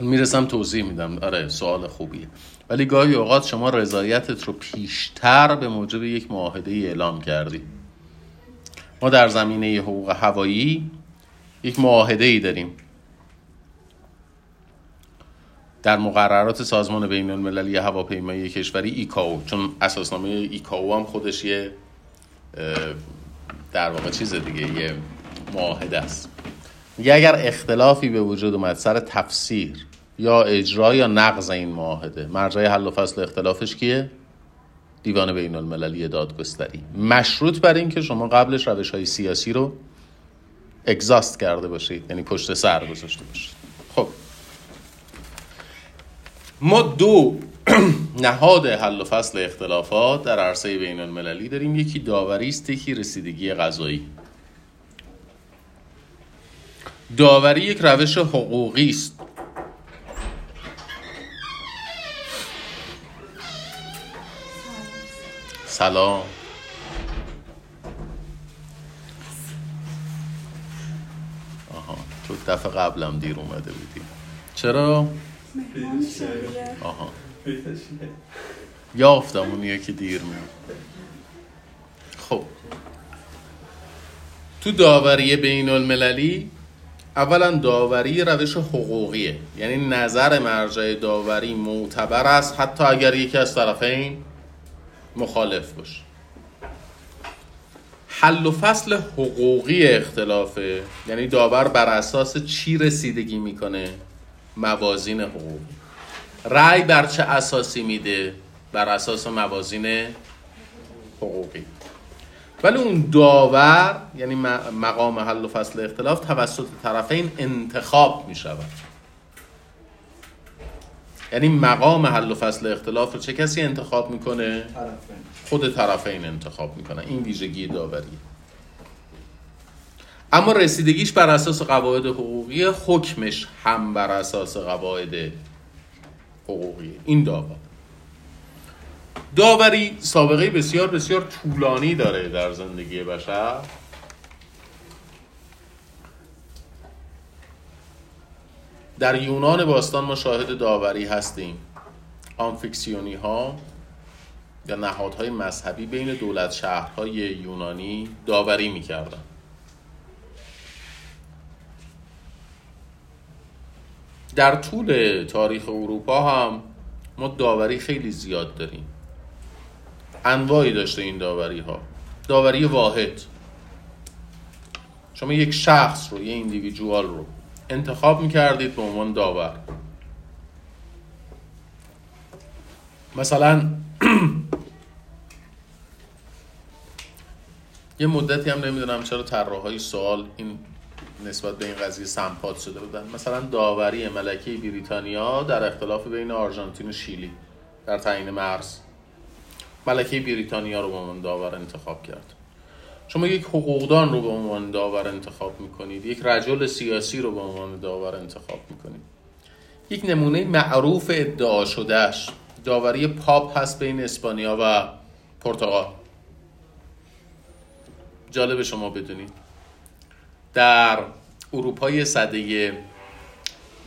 می‌رسم توضیح میدم. آره سوال خوبیه. ولی گاهی اوقات شما رضایتت رو پیشتر به موجب یک معاهده اعلام کردی. ما در زمینه حقوق هوایی یک معاهده ای داریم. در مقررات سازمان بین المللی هواپیمایی کشوری ایکاو چون اساسنامه ایکاو هم خودش یه در واقع چیز دیگه یه معاهده است. میگه اگر اختلافی به وجود اومد سر تفسیر یا اجرا یا نقض این معاهده مرجع حل و فصل اختلافش کیه؟ دیوان بین المللی دادگستری. مشروط بر این که شما قبلش روش های سیاسی رو اگزاست کرده باشید یعنی پشت سر گذاشته باشید. خب ما دو نهاد حل و فصل اختلافات در عرصه بین المللی داریم. یکی داوری است یکی رسیدگی قضایی داوری یک روش حقوقی است. سلام. آها تو دفعه قبلم دیر اومده بودی. چرا؟ آها. یافتم اونیه که دیر میاد. خب. تو داوری بین المللی اولا داوری روش حقوقیه. یعنی نظر مرجع داوری معتبر است حتی اگر یکی از طرفین مخالف باشه. حل و فصل حقوقی اختلافه. یعنی داور بر اساس چی رسیدگی می‌کنه؟ موازین حقوقی رأی بر چه اساسی میده؟ بر اساس موازین حقوقی. ولی اون داور یعنی مقام حل و فصل اختلاف توسط طرفین انتخاب می شود یعنی مقام حل و فصل اختلاف رو چه کسی انتخاب می‌کنه؟ خود طرفین انتخاب می‌کنن این ویژگی داوری. اما رسیدگیش بر اساس قواعد حقوقی حکمش هم بر اساس قواعد حقوقی. این داور. داوری سابقه بسیار بسیار طولانی داره در زندگی بشر. در یونان باستان ما شاهد داوری هستیم. آنفیکسیونی ها یا نهادهای مذهبی بین دولت شهرهای یونانی داوری می‌کردن. در طول تاریخ اروپا هم ما داوری خیلی زیاد داریم. انواعی داشته این داوری ها داوری واحد. شما یک شخص رو یه ایندیویدوال رو انتخاب می‌کردید به عنوان داور. مثلا یه مدتی هم نمی‌دونم چرا طراحهای سوال این نسبت به این قضیه سمپات شده بودن مثلا داوری ملکه بریتانیا در اختلاف بین آرژانتین و شیلی در تعیین مرز. ملکه بریتانیا رو به عنوان داور انتخاب کرد. شما یک حقوقدان رو به عنوان داور انتخاب می‌کنید یک رجل سیاسی رو به عنوان داور انتخاب می‌کنید. یک نمونه معروف ادعا شدهش داوری پاپ هست بین اسپانیا و پرتغال. جالب شما بدونید. در اروپای صده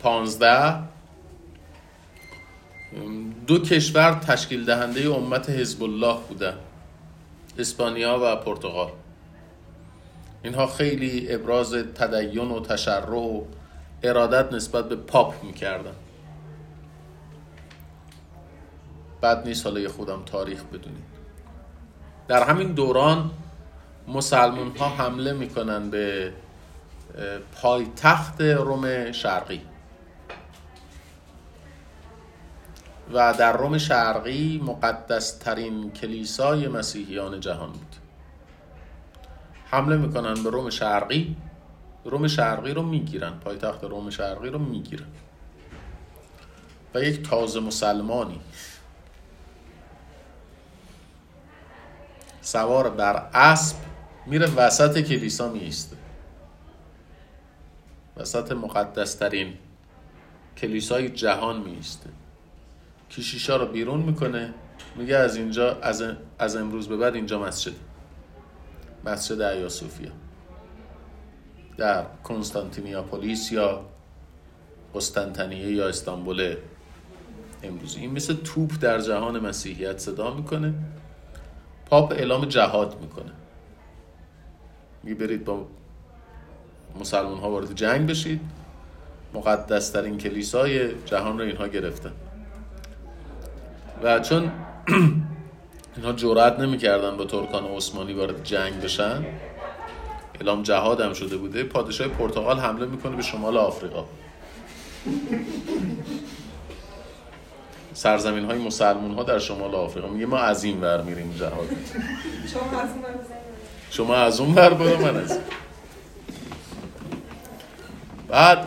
پانزده دو کشور تشکیل دهنده امت حزب الله بودن اسپانیا و پرتغال. اینها خیلی ابراز تدین و تشرع و ارادت نسبت به پاپ می‌کردن. بعد نیست حالا خودم تاریخ بدونید. در همین دوران مسلمون ها حمله می‌کنن به پایتخت روم شرقی. و در روم شرقی مقدس ترین کلیسای مسیحیان جهان بود. حمله می‌کنن به روم شرقی. روم شرقی رو می‌گیرن. پایتخت روم شرقی رو می‌گیرن. و یک تازه مسلمانی. سوار بر اسب میره وسط کلیسا میسته وسط مقدسترین کلیسای جهان میسته کشیشا رو بیرون می‌کنه میگه از اینجا از, از امروز به بعد اینجا مسجد. مسجد ایا در کنستانتینیاپولیس یا قسطنطنیه یا استانبول امروزی. این مثل توپ در جهان مسیحیت صدا می‌کنه. پاپ اعلام جهاد می‌کنه. میگه برید با مسلمان ها وارد جنگ بشید. مقدس ترین کلیسای جهان رو اینها گرفتن. و چون اینها جرأت نمی‌کردن با ترکان عثمانی وارد جنگ بشن اعلام جهاد هم شده بوده. پادشاه پرتغال حمله می‌کنه به شمال آفریقا. سرزمین های مسلمون ها در شمال آفریقا. میگه ما از این ور میریم جهاد. شما از اون ور. شما از اون ور برو من از این. بعد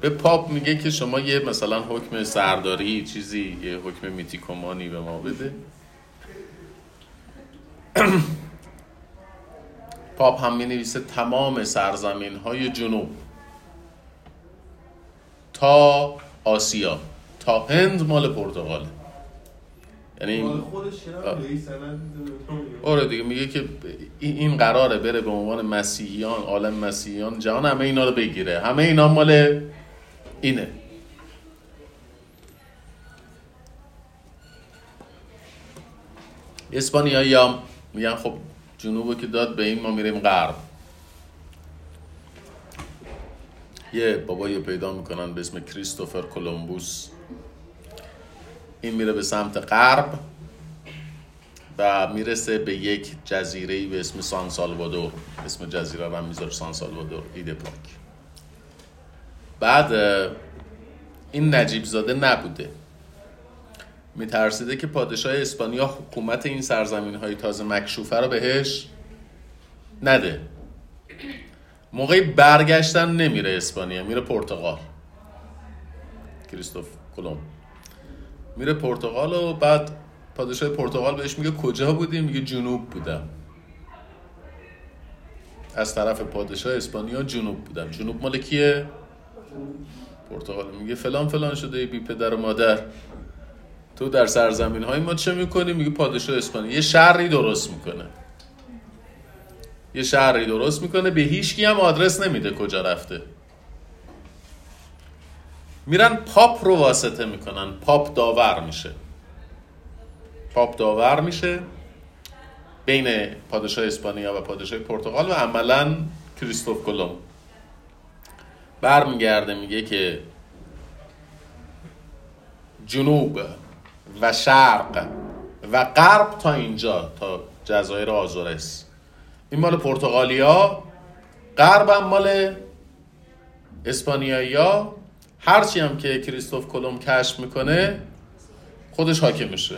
به پاپ میگه که شما یه مثلا حکم سرداری چیزی یه حکم میتیکومانی به ما بده. پاپ هم می‌نویسه تمام سرزمین های جنوب. تا آسیا تا هند مال پرتغاله. تو؟ آره دیگه میگه که این قراره بره به عنوان مسیحیان عالم مسیحیان جهان همه اینا رو بگیره. همه اینا مال اینه. اسپانیایی هم میگن خب جنوبو که داد به این ما میریم غرب. یه بابایی پیدا می‌کنن به اسم کریستوفر کولومبوس. این میره به سمت غرب و می‌رسه به یک جزیره به اسم سان سالوادور. اسم جزیره رو هم می‌ذاره سان سالوادور ایده پاک. بعد این نجیب زاده نبوده. میترسیده که پادشاه اسپانیا حکومت این سرزمین های تازه مکشوفه رو بهش نده. موقعی برگشتن نمیره اسپانیا میره پرتغال. کریستوف کلم میره پرتغال و بعد پادشاه پرتغال بهش میگه کجا بودی؟ میگه جنوب بودم. از طرف پادشاه اسپانیا جنوب بودم. جنوب مال کیه؟ پرتغال. میگه فلان فلان شده بی پدر و مادر. تو در سرزمین های ما چه می‌کنی؟ میگه پادشاه اسپانیا. یه شهری درست می‌کنه. یه شهری درست می‌کنه به هیچ کی هم آدرس نمیده کجا رفته. میرن پاپ رو واسطه می‌کنن. پاپ داور میشه. پاپ داور میشه بین پادشاه اسپانیا و پادشاه پرتغال و عملا کریستوف کلم برمیگرده میگه که جنوب و شرق و غرب تا اینجا تا جزایر آزورس. این مال پرتغالیا غرب هم مال اسپانیایی هرچی هم که کریستوف کلم کشف می‌کنه خودش حاکم میشه.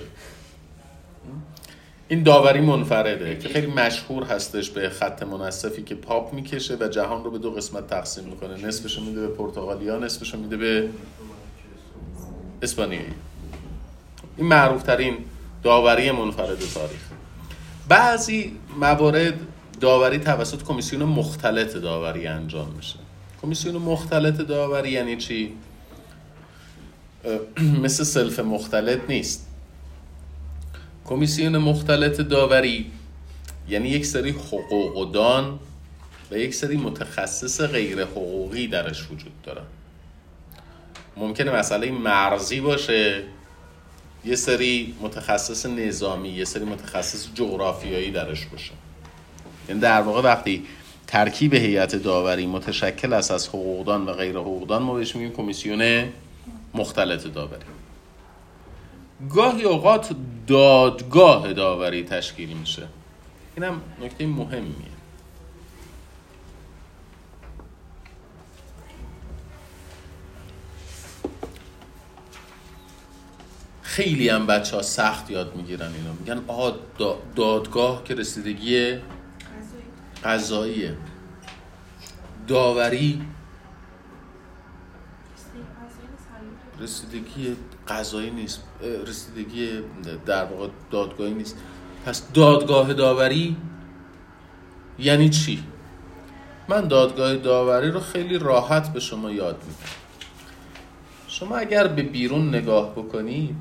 این داوری منفرده که خیلی مشهور هستش به خط منصفی که پاپ می‌کشه و جهان رو به دو قسمت تقسیم می‌کنه. نصفش میده به پرتغالیا نصفش میده به اسپانیایی. این معروف ترین داوری منفرد تاریخ. بعضی موارد داوری توسط کمیسیون مختلط داوری انجام میشه. کمیسیون مختلط داوری یعنی چی؟ مثل سلف مختلط نیست. کمیسیون مختلط داوری یعنی یک سری حقوقدان و یک سری متخصص غیر حقوقی درش وجود دارن ممکنه مسئله مرزی باشه یه سری متخصص نظامی یه سری متخصص جغرافیایی درش باشه. یعنی در واقع وقتی ترکیب هیئت داوری متشکل است از حقوقدان و غیر حقوقدان ما بهش میگیم کمیسیون مختلط داوری. گاهی اوقات دادگاه داوری تشکیل میشه. اینم نکته مهمیه. خیلی هم بچه ها سخت یاد می‌گیرن اینو. میگن آها دا- دادگاه که رسیدگی قضاییه. داوری. رسیدگی قضایی نیست. رسیدگی در واقع دادگاهی نیست. پس دادگاه داوری یعنی چی؟ من دادگاه داوری رو خیلی راحت به شما یاد میدم. شما اگر به بیرون نگاه بکنید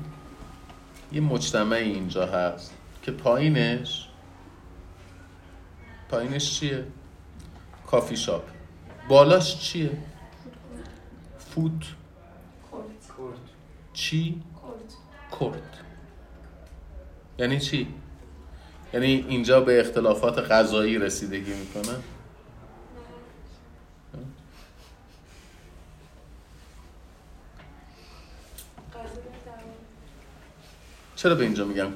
یه مجتمعی اینجا هست که پایینش پایینش چیه؟ کافی شاپ. بالاش چیه؟ فوت. چی؟ کرد یعنی چی؟ یعنی اینجا به اختلافات غذایی رسیدگی می‌کنه؟ چرا به اینجا میگن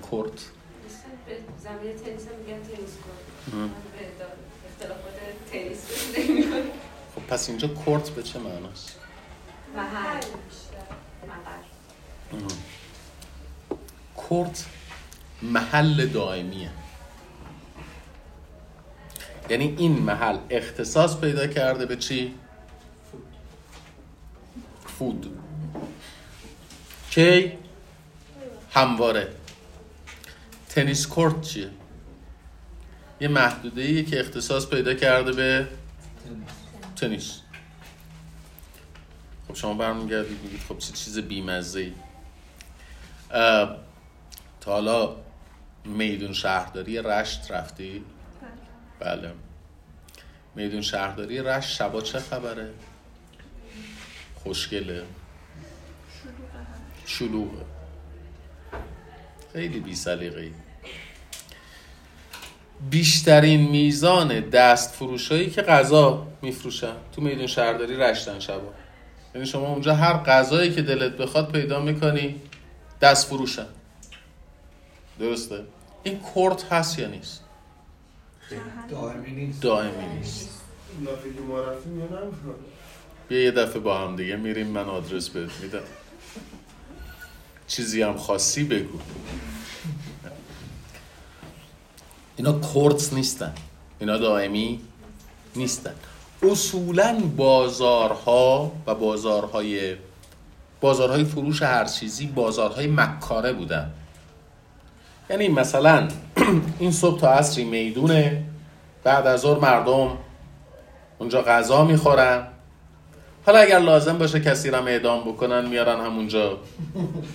به زمین تنیس میگن تنیس کورت ام. من به داد- اختلافات تنیس. خب پس اینجا کورت به چه معناست؟ محل. کورت محل دائمیه. یعنی این محل اختصاص پیدا کرده به چی؟ فود. کی؟ همواره. تنیس کورت چیه؟ یه محدوده ایه که اختصاص پیدا کرده به تنیس. خب شما برمیگردید میگید خب چه چیز بیمزه ای. تا حالا میدون شهرداری رشت رفتی؟ بله. میدون شهرداری رشت شبا چه خبره؟ خوشگله. شلوغه خیلی بی سلیقه‌ای. بیشترین میزان دست فروشایی که غذا میفروشن تو میدون شهرداری رشتن شبا. یعنی شما اونجا هر غذایی که دلت بخواد پیدا می‌کنی دست فروشن درسته؟ این کورت هست یا نیست؟ دائمی نیست. دائمی نیست. بیا یه دفعه با هم دیگه میریم من آدرس بهت میدم. چیزی هم خاصی بگو. اینا کورتس نیستن. اینا دائمی نیستن. اصولا بازارها و بازارهای بازارهای فروش هر چیزی بازارهای مکاره بودن. یعنی مثلا این صبح تا عصری می‌دونه. بعد از ظهر مردم اونجا غذا می‌خورن. حالا اگر لازم باشه کسی رو اعدام بکنن میارن همونجا.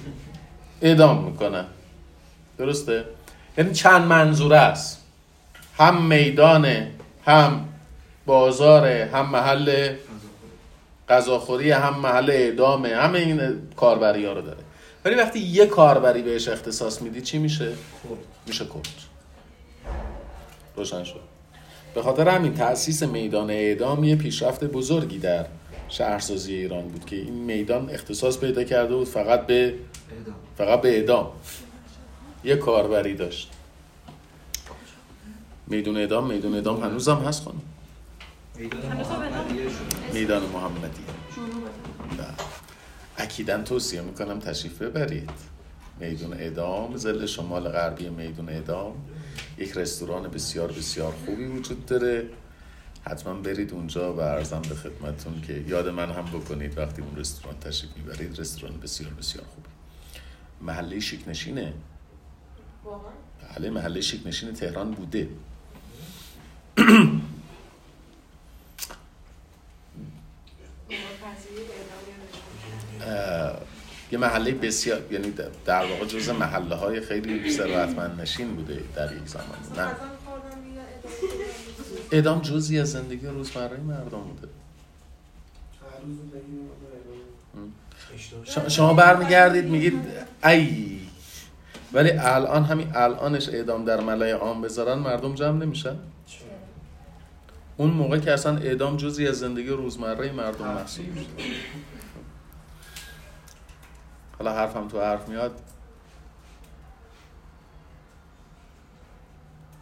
اعدام می‌کنن. درسته؟ یعنی چند منظوره است؟ هم میدانه هم بازاره هم محل غذاخوری هم محل اعدامه همه این کاربری ها رو داره. ولی وقتی یه کاربری بهش اختصاص میدی چی میشه؟ میشه کرد روشن شد. به خاطر همین تأسیس میدان اعدام یه پیشرفت بزرگی در شهرسازی ایران بود که این میدان اختصاص پیدا کرده بود فقط به اعدام. فقط به اعدام. یه کاربری داشت. میدون اعدام میدون اعدام هنوزم هست خانم. میدان محمدی. بله. اکیدن توصیه می‌کنم تشریف ببرید. میدون اعدام زل شمال غربی میدون اعدام یک رستوران بسیار بسیار خوبی وجود داره. حتما برید اونجا و ارزم به خدمتون که یاد من هم بکنید وقتی اون رستوران تشریف می‌برید. رستوران بسیار بسیار خوبی. محله شیکنشینه. واقعا بله محله شیکنشین تهران بوده. یه محله بسیار یعنی در- واقع جز محله های خیلی ثروتمند نشین بوده در یک زمان. بدن. اعدام جزی از زندگی روزمره مردم بوده. شما برمیگردید میگید ای ولی الان همین الانش اعدام در ملای عام بذارن مردم جمع نمیشن؟ اون موقع که اصلا اعدام جزی از زندگی روزمره مردم محسوب میشه. حالا حرفم تو حرف میاد.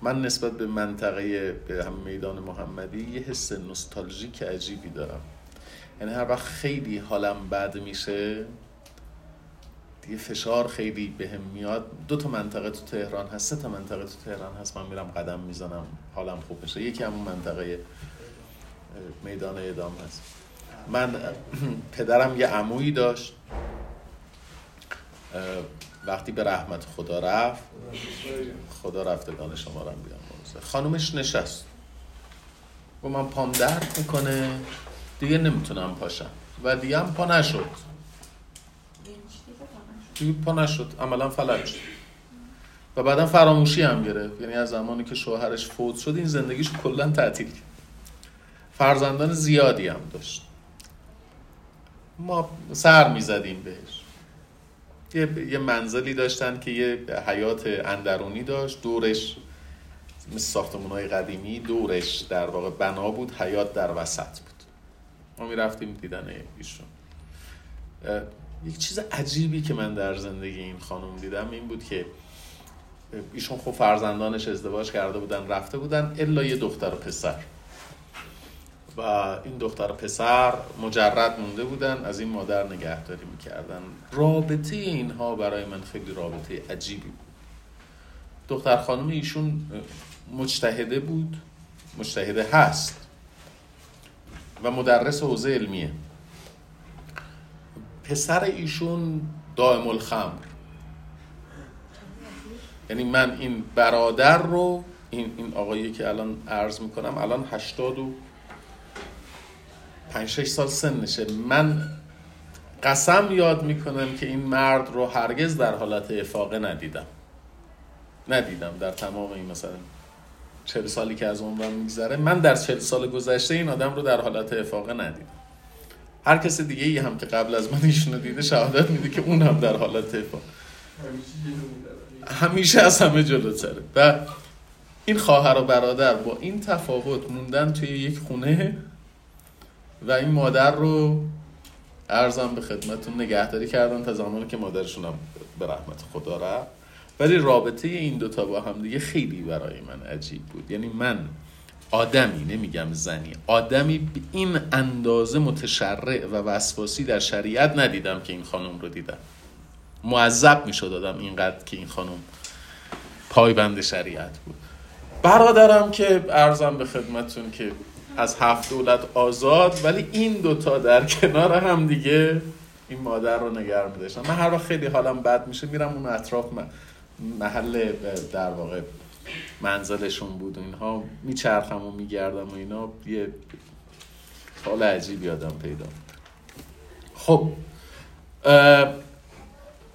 من نسبت به منطقه به هم میدان محمدی یه حس نوستالژیک عجیبی دارم. یعنی هر وقت خیلی حالم بد میشه دیگه فشار خیلی بهم میاد. دو تا منطقه تو تهران هست سه تا منطقه تو تهران هست. من میرم قدم می‌زنم حالم خوب میشه یکی همون منطقه میدان اعدام هست. من پدرم یه عمویی داشت. وقتی به رحمت خدا رفت خدا رفتگان شما رو بیامرزه خانومش نشست. و من پام درد می‌کنه. دیگه نمی‌تونم پاشم. و دیگه هم پا نشد. دیگه پا نشد. عملا فلج شد. و بعدا فراموشی هم گرفت. یعنی از زمانی که شوهرش فوت شد این زندگیش کلا تعطیل کرد. فرزندان زیادی هم داشت. ما سر می‌زدیم بهش. یه, یه منزلی داشتن که یه حیات اندرونی داشت. دورش مثل ساختمون های قدیمی دورش در واقع بنا بود حیات در وسط بود. ما می‌رفتیم دیدن ایشون. یک چیز عجیبی که من در زندگی این خانم دیدم این بود که ایشون خب فرزندانش ازدواج کرده بودن رفته بودن الا یه دختر و پسر. و این دختر و پسر مجرد مونده بودن از این مادر نگهداری می‌کردن. رابطه اینها برای من خیلی رابطه عجیبی بود. دختر خانم ایشون مجتهده بود مجتهده هست و مدرس حوزه علمیه. پسر ایشون دائم الخمر یعنی من این برادر رو این, این آقایی که الان عرض می‌کنم الان هشتاد و پنج شش سال سنشه. من قسم یاد می‌کنم که این مرد رو هرگز در حالت افاقه ندیدم. ندیدم در تمام این مثلا چهل سالی که از عمرم میگذره. من در چهل سال گذشته این آدم رو در حالت افاقه ندیدم. هر کس دیگه ای هم که قبل از من ایشونو دیده شهادت میده که اون هم در حالت می‌دارم. همیشه از همه جلوتره. و این خواهر و برادر با این تفاوت موندن توی یک خونه و این مادر رو ارزم به خدمتون نگهداری کردن تا زمانی که مادرشون هم به رحمت خدا رفت. ولی رابطه این دوتا با هم دیگه خیلی برای من عجیب بود. یعنی من آدمی نمیگم زنی. آدمی به این اندازه متشرع و وسواسی در شریعت ندیدم که این خانم رو دیدم. معذب می شد آدم اینقدر که این خانم پایبند شریعت بود. برادرم که ارزم به خدمتون که از هفت دولت آزاد ولی این دوتا در کنار هم دیگه این مادر رو نگر می داشتم من هر وقت خیلی حالم بد میشه میرم اون اطراف محل در واقع منزلشون بود و اینها میچرخم و میگردم و اینا. یه حال عجیبی آدم پیدا خب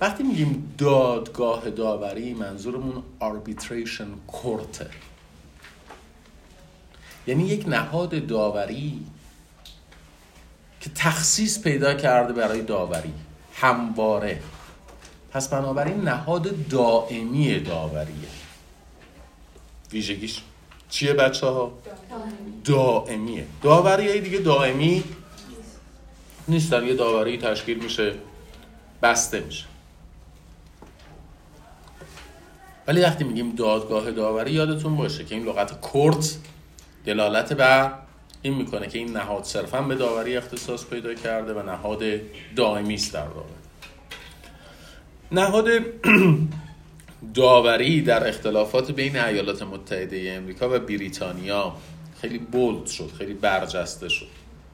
وقتی میگیم دادگاه داوری منظورمون arbitration court. یعنی یک نهاد داوری که تخصیص پیدا کرده برای داوری همواره. پس بنابراین نهاد دائمی داوریه. ویژگیش چیه بچه ها؟ دائمیه. داوری های دیگه دائمی نیستن یه داوری تشکیل میشه بسته میشه. ولی وقتی میگیم دادگاه داوری یادتون باشه که این لغت کورت دلالت بر این می‌کنه که این نهاد صرفا به داوری اختصاص پیدا کرده و نهاد دائمی است در واقع. نهاد داوری در اختلافات بین ایالات متحده امریکا و بریتانیا خیلی بولد شد خیلی برجسته شد.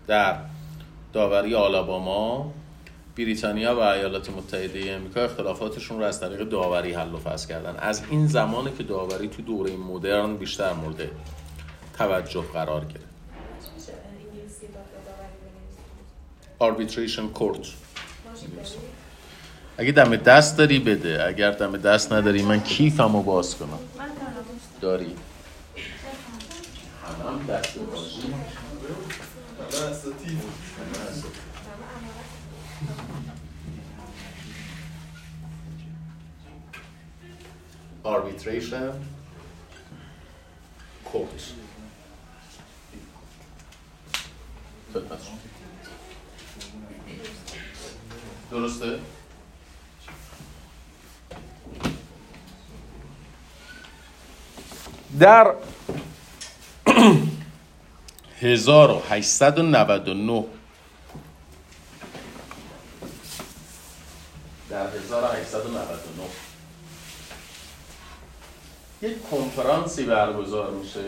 در داوری آلاباما بریتانیا و ایالات متحده امریکا اختلافاتشون رو از طریق داوری حل و فصل کردن. از این زمانه که داوری تو دوره مدرن بیشتر مورد توجه قرار گرفت. arbitration court؟ اگه دم دست داری بده. اگر دم دست نداری من کیفم رو باز کنم. داری؟ Arbitration. Court. درسته؟ در 1899 در 1899 یک کنفرانسی برگزار میشه.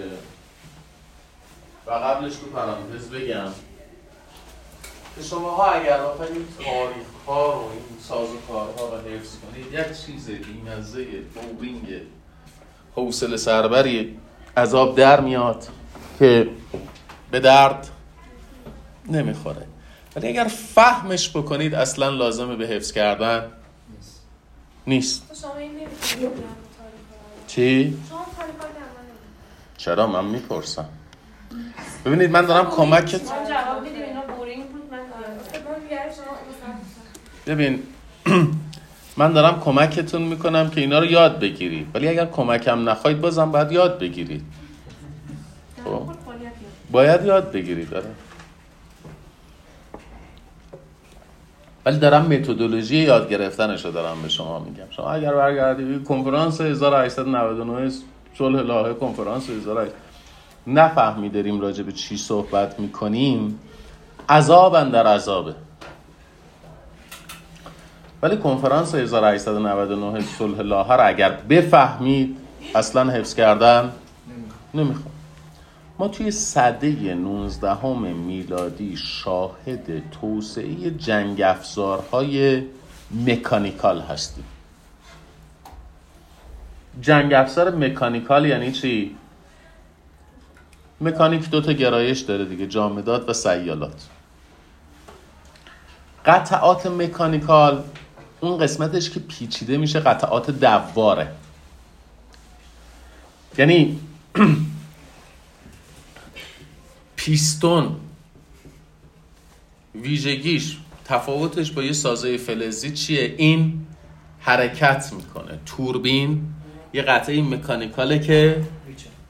و قبلش تو پرانتز بگم که شماها اگر بخواید این تاریخ ها رو این ساز و کارها رو حفظ کنید یک چیز بیمزه بورینگ حوصله سربری عذاب در میاد که به درد نمی‌خوره. ولی اگر فهمش بکنید اصلا لازمه به حفظ کردن نیست. تو شما این نمی‌تونی چی؟ چرا؟ من می‌پرسم. ببینید من دارم کمکت ما جواب میدیم اینا بورینگ بود من ما میگه شما مثلا ببین من دارم کمکتون می‌کنم که اینا رو یاد بگیرید. ولی اگر کمکم نخواهید بازم باید یاد بگیرید. خب؟ باید یاد بگیرید داره ولی دارم متدولوژی یاد گرفتنش رو دارم به شما میگم. شما اگر برگردید کنفرانس 1899 صلح لاهه کنفرانس 1800 نفهمی داریم راجع به چی صحبت می‌کنیم. عذابن در عذابه. ولی کنفرانس 1899 صلح لاهه رو اگر بفهمید اصلا حفظ کردن نمی‌خواد ما توی صده 19 میلادی شاهد توسعه جنگ افزارهای مکانیکال هستیم. جنگ افزار مکانیکال یعنی چی؟ مکانیک دوتا گرایش داره دیگه جامدات و سیالات. قطعات مکانیکال اون قسمتش که پیچیده میشه قطعات دواره. یعنی پیستون ویژگیش تفاوتش با یه سازه فلزی چیه؟ این حرکت می‌کنه. توربین یه قطعه مکانیکاله که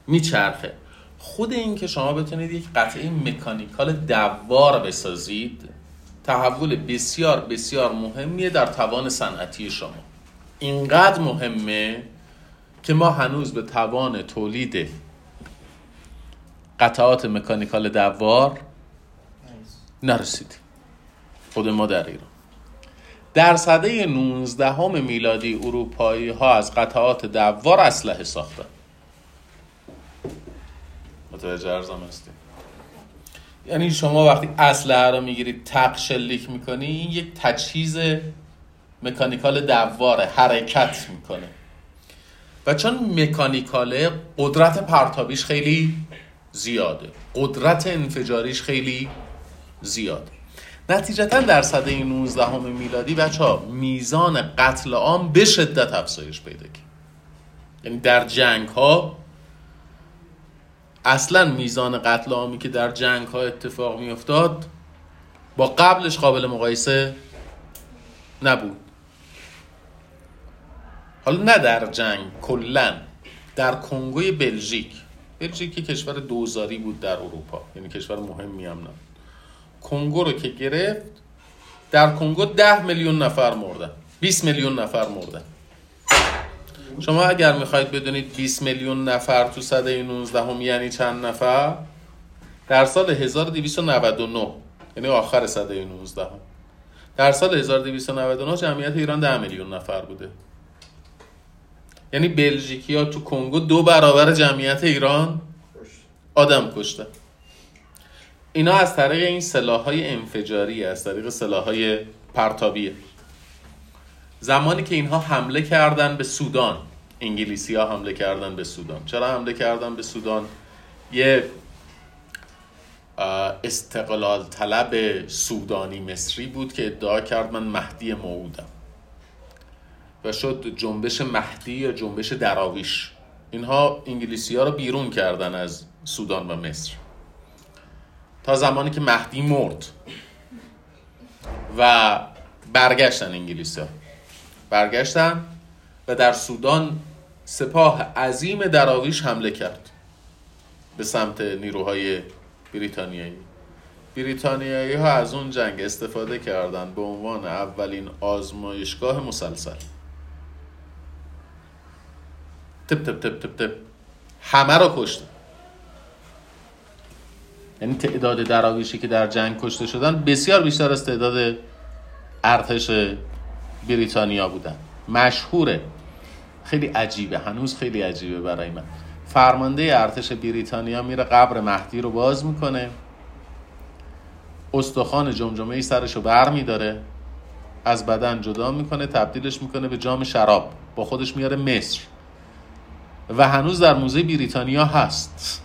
میچرخه. خود این که شما بتونید یک قطعه مکانیکال دوار بسازید تحول بسیار بسیار مهمیه در توان صنعتی شما. اینقدر مهمه که ما هنوز به توان تولید قطعات مکانیکال دوار نرسیدیم. خود ما در ایران. در سده 19 همه میلادی اروپایی ها از قطعات دوار اسلحه ساختن. متوجه ارزم هستیم یعنی شما وقتی اسلحه رو می‌گیرید تق شلیک می‌کنی این یک تجهیز مکانیکال دواره حرکت می‌کنه. و چون مکانیکاله قدرت پرتابیش خیلی زیاده قدرت انفجاریش خیلی زیاده. نتیجتا در سده 19 همه میلادی بچه ها میزان قتل عام به شدت افزایش پیدا کرد. یعنی در جنگ ها اصلا میزان قتل عامی که در جنگ ها اتفاق می افتاد با قبلش قابل مقایسه نبود. حالا نه در جنگ کلا در کنگوی بلژیک. بلژیک کشور دوزاری بود در اروپا یعنی کشور مهمی هم نبود. کنگو رو که گرفت در کنگو ده میلیون نفر مردن 20 میلیون نفر مردن. شما اگر می‌خواید بدونید 20 میلیون نفر تو سده 19 هم یعنی چند نفر در سال 1299 یعنی آخر سده 19 هم. در سال 1299 جمعیت ایران 10 میلیون نفر بوده یعنی بلژیکی ها تو کنگو دو برابر جمعیت ایران آدم کشته اینا از طریق این سلاح های انفجاری از طریق سلاح های پرتابیه زمانی که اینها حمله کردن به سودان. انگلیسی ها حمله کردن به سودان. چرا حمله کردن به سودان؟ یه استقلال طلب سودانی مصری بود که ادعا کرد من مهدی موعودم. و شد جنبش مهدی یا جنبش دراویش. اینها انگلیسی ها رو بیرون کردن از سودان و مصر. تا زمانی که مهدی مرد و برگشتن انگلیس ها برگشتن و در سودان سپاه عظیم دراویش حمله کرد به سمت نیروهای بریتانیایی. بریتانیایی ها از اون جنگ استفاده کردن به عنوان اولین آزمایشگاه مسلسل. تپ تپ تپ تپ تپ. همه رو کشتن. یعنی تعداد دراویشی که در جنگ کشته شدن بسیار بیشتر از تعداد ارتش بریتانیا بودن. مشهوره. خیلی عجیبه. هنوز خیلی عجیبه برای من. فرمانده ارتش بریتانیا میره قبر مهدی رو باز می‌کنه. استخوان جمجمه ای سرش رو بر میداره. از بدن جدا می‌کنه تبدیلش می‌کنه به جام شراب. با خودش میاره مصر. و هنوز در موزه بریتانیا هست.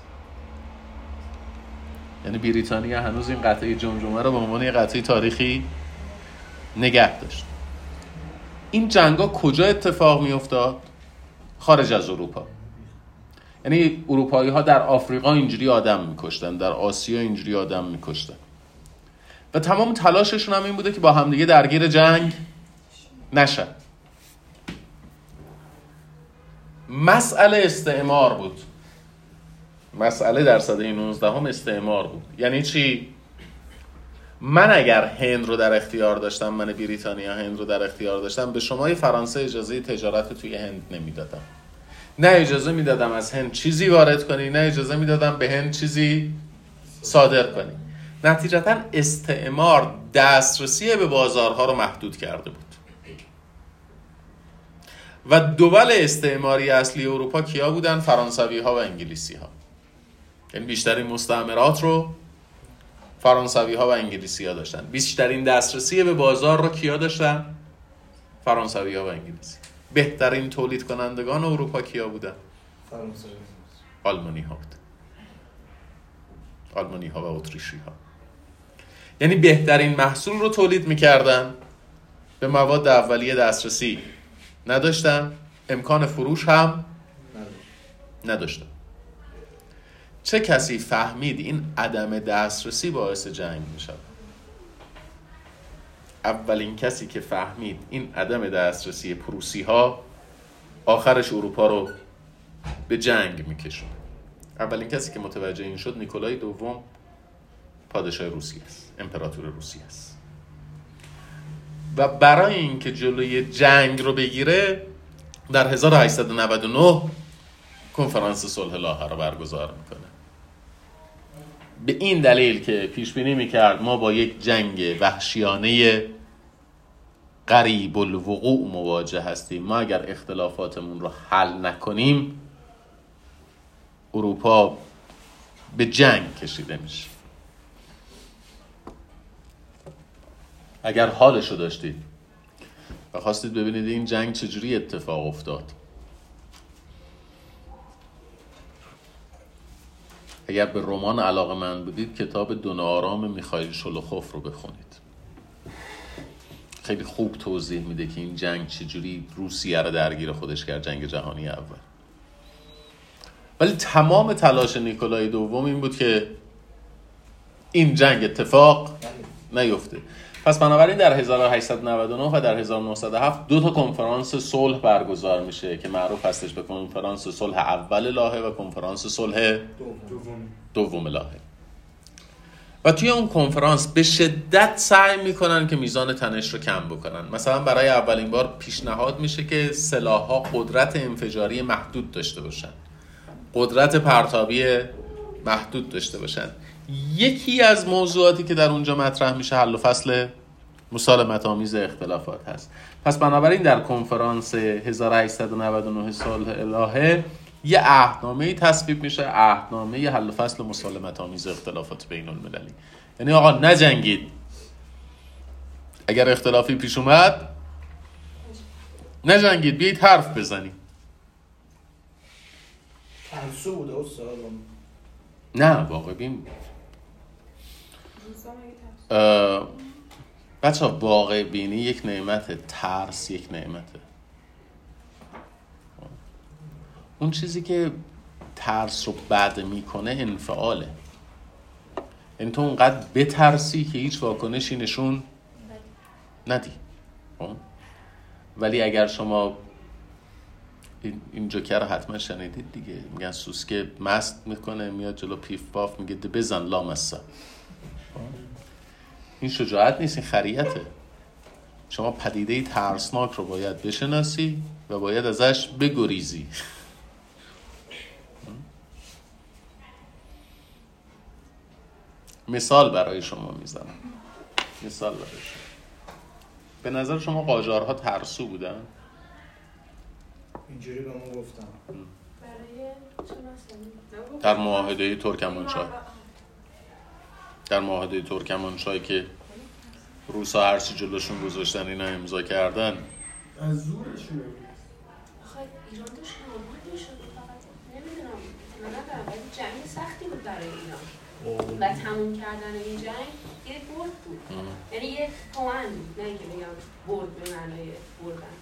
یعنی بریتانیا هنوز این قطعه جمجمه رو به عنوان یه قطعه تاریخی نگه داشت. این جنگا کجا اتفاق می افتاد؟ خارج از اروپا. یعنی اروپایی ها در آفریقا اینجوری آدم میکشتن در آسیا اینجوری آدم میکشتن. و تمام تلاششون هم این بوده که با همدیگه درگیر جنگ نشن. مسئله استعمار بود. مسئله در سده 19 هم استعمار بود. یعنی چی؟ من اگر هند رو در اختیار داشتم من بریتانیا هند رو در اختیار داشتم به شما فرانسه اجازه تجارت توی هند نمی‌دادم. نه اجازه می‌دادم از هند چیزی وارد کنی نه اجازه می‌دادم به هند چیزی صادر کنی. نتیجتا استعمار دسترسی به بازارها رو محدود کرده بود. و دول استعماری اصلی اروپا کیا بودن؟ فرانسوی ها و انگلیسی ها یعنی بیشترین مستعمرات رو فرانسوی ها و انگلیسی ها داشتن. بیشترین دسترسی به بازار رو کیا داشتن؟ فرانسوی ها و انگلیسی. بهترین تولید کنندگان اروپا کیا بودن؟ آلمانی ها بودن آلمانی ها و اتریشی ها یعنی بهترین محصول رو تولید می‌کردن به مواد اولیه دسترسی نداشتن امکان فروش هم نداشتن. چه کسی فهمید این عدم دسترسی باعث جنگ می شود اولین کسی که فهمید این عدم دسترسی پروسی ها آخرش اروپا رو به جنگ میکشون اولین کسی که متوجه این شد نیکولای دوم پادشاه روسیه است امپراتور روسیه است. و برای اینکه جلوی جنگ رو بگیره در 1899 کنفرانس صلح لاهه رو برگزار می‌کنه. به این دلیل که پیش بینی می‌کرد ما با یک جنگ وحشیانه قریب الوقوع مواجه هستیم. ما اگر اختلافاتمون رو حل نکنیم اروپا به جنگ کشیده میشه. اگر حالش رو داشتید و خواستید ببینید این جنگ چجوری اتفاق افتاد. اگر به رمان علاقه من بودید کتاب دون آرام میخایل شلوخوف رو بخونید. خیلی خوب توضیح میده که این جنگ چجوری روسیه رو درگیر خودش کرد جنگ جهانی اول. ولی تمام تلاش نیکولای دوم این بود که این جنگ اتفاق نیفته. پس بنابراین در 1899 و در 1907 دو تا کنفرانس صلح برگزار میشه که معروف هستش به کنفرانس صلح اول لاهه و کنفرانس صلح دوم لاهه. و توی اون کنفرانس به شدت سعی می‌کنن که میزان تنش رو کم بکنن. مثلا برای اولین بار پیشنهاد میشه که سلاحها قدرت انفجاری محدود داشته باشن. قدرت پرتابی محدود داشته باشن. یکی از موضوعاتی که در اونجا مطرح میشه حل و فصل مسالمت آمیز اختلافات هست. پس بنابراین در کنفرانس 1899 سال الهه یه عهدنامه تصویب میشه عهدنامه حل و فصل مسالمت آمیز اختلافات بین المللی. یعنی آقا نجنگید. اگر اختلافی پیش اومد نجنگید. بیایید حرف بزنید نه واقع بین بچه واقع بینی یک نعمت ترس یک نعمته. اون چیزی که ترس رو بد می‌کنه انفعاله. این تو اونقدر بترسی که هیچ واکنشی نشون ندی. خب؟ ولی اگر شما این جوکر رو حتما شنیدید دیگه. میگن سوسکه مست می‌کنه میاد جلو پیف باف میگه ده بزن لامسا این شجاعت نیست این خریته. شما پدیده ترسناک رو باید بشناسی و باید ازش بگریزی. مثال برای شما می‌زنم. مثال برای شما. به نظر شما قاجارها ترسو بودن؟ اینجوری به ما گفتم در معاهده ترکمانچای در معاهده ترکمانچای که روسا هرچی جلوشون گذاشتن اینا امضا کردن. از زورشون ایران داشت نابود می‌شد. فقط نمی‌دونم ندارم ولی جنگ سختی بود برای ایران. و تموم کردن این جنگ یه برد بود. یعنی یه بود. نه که بگم برد به معنای بردن.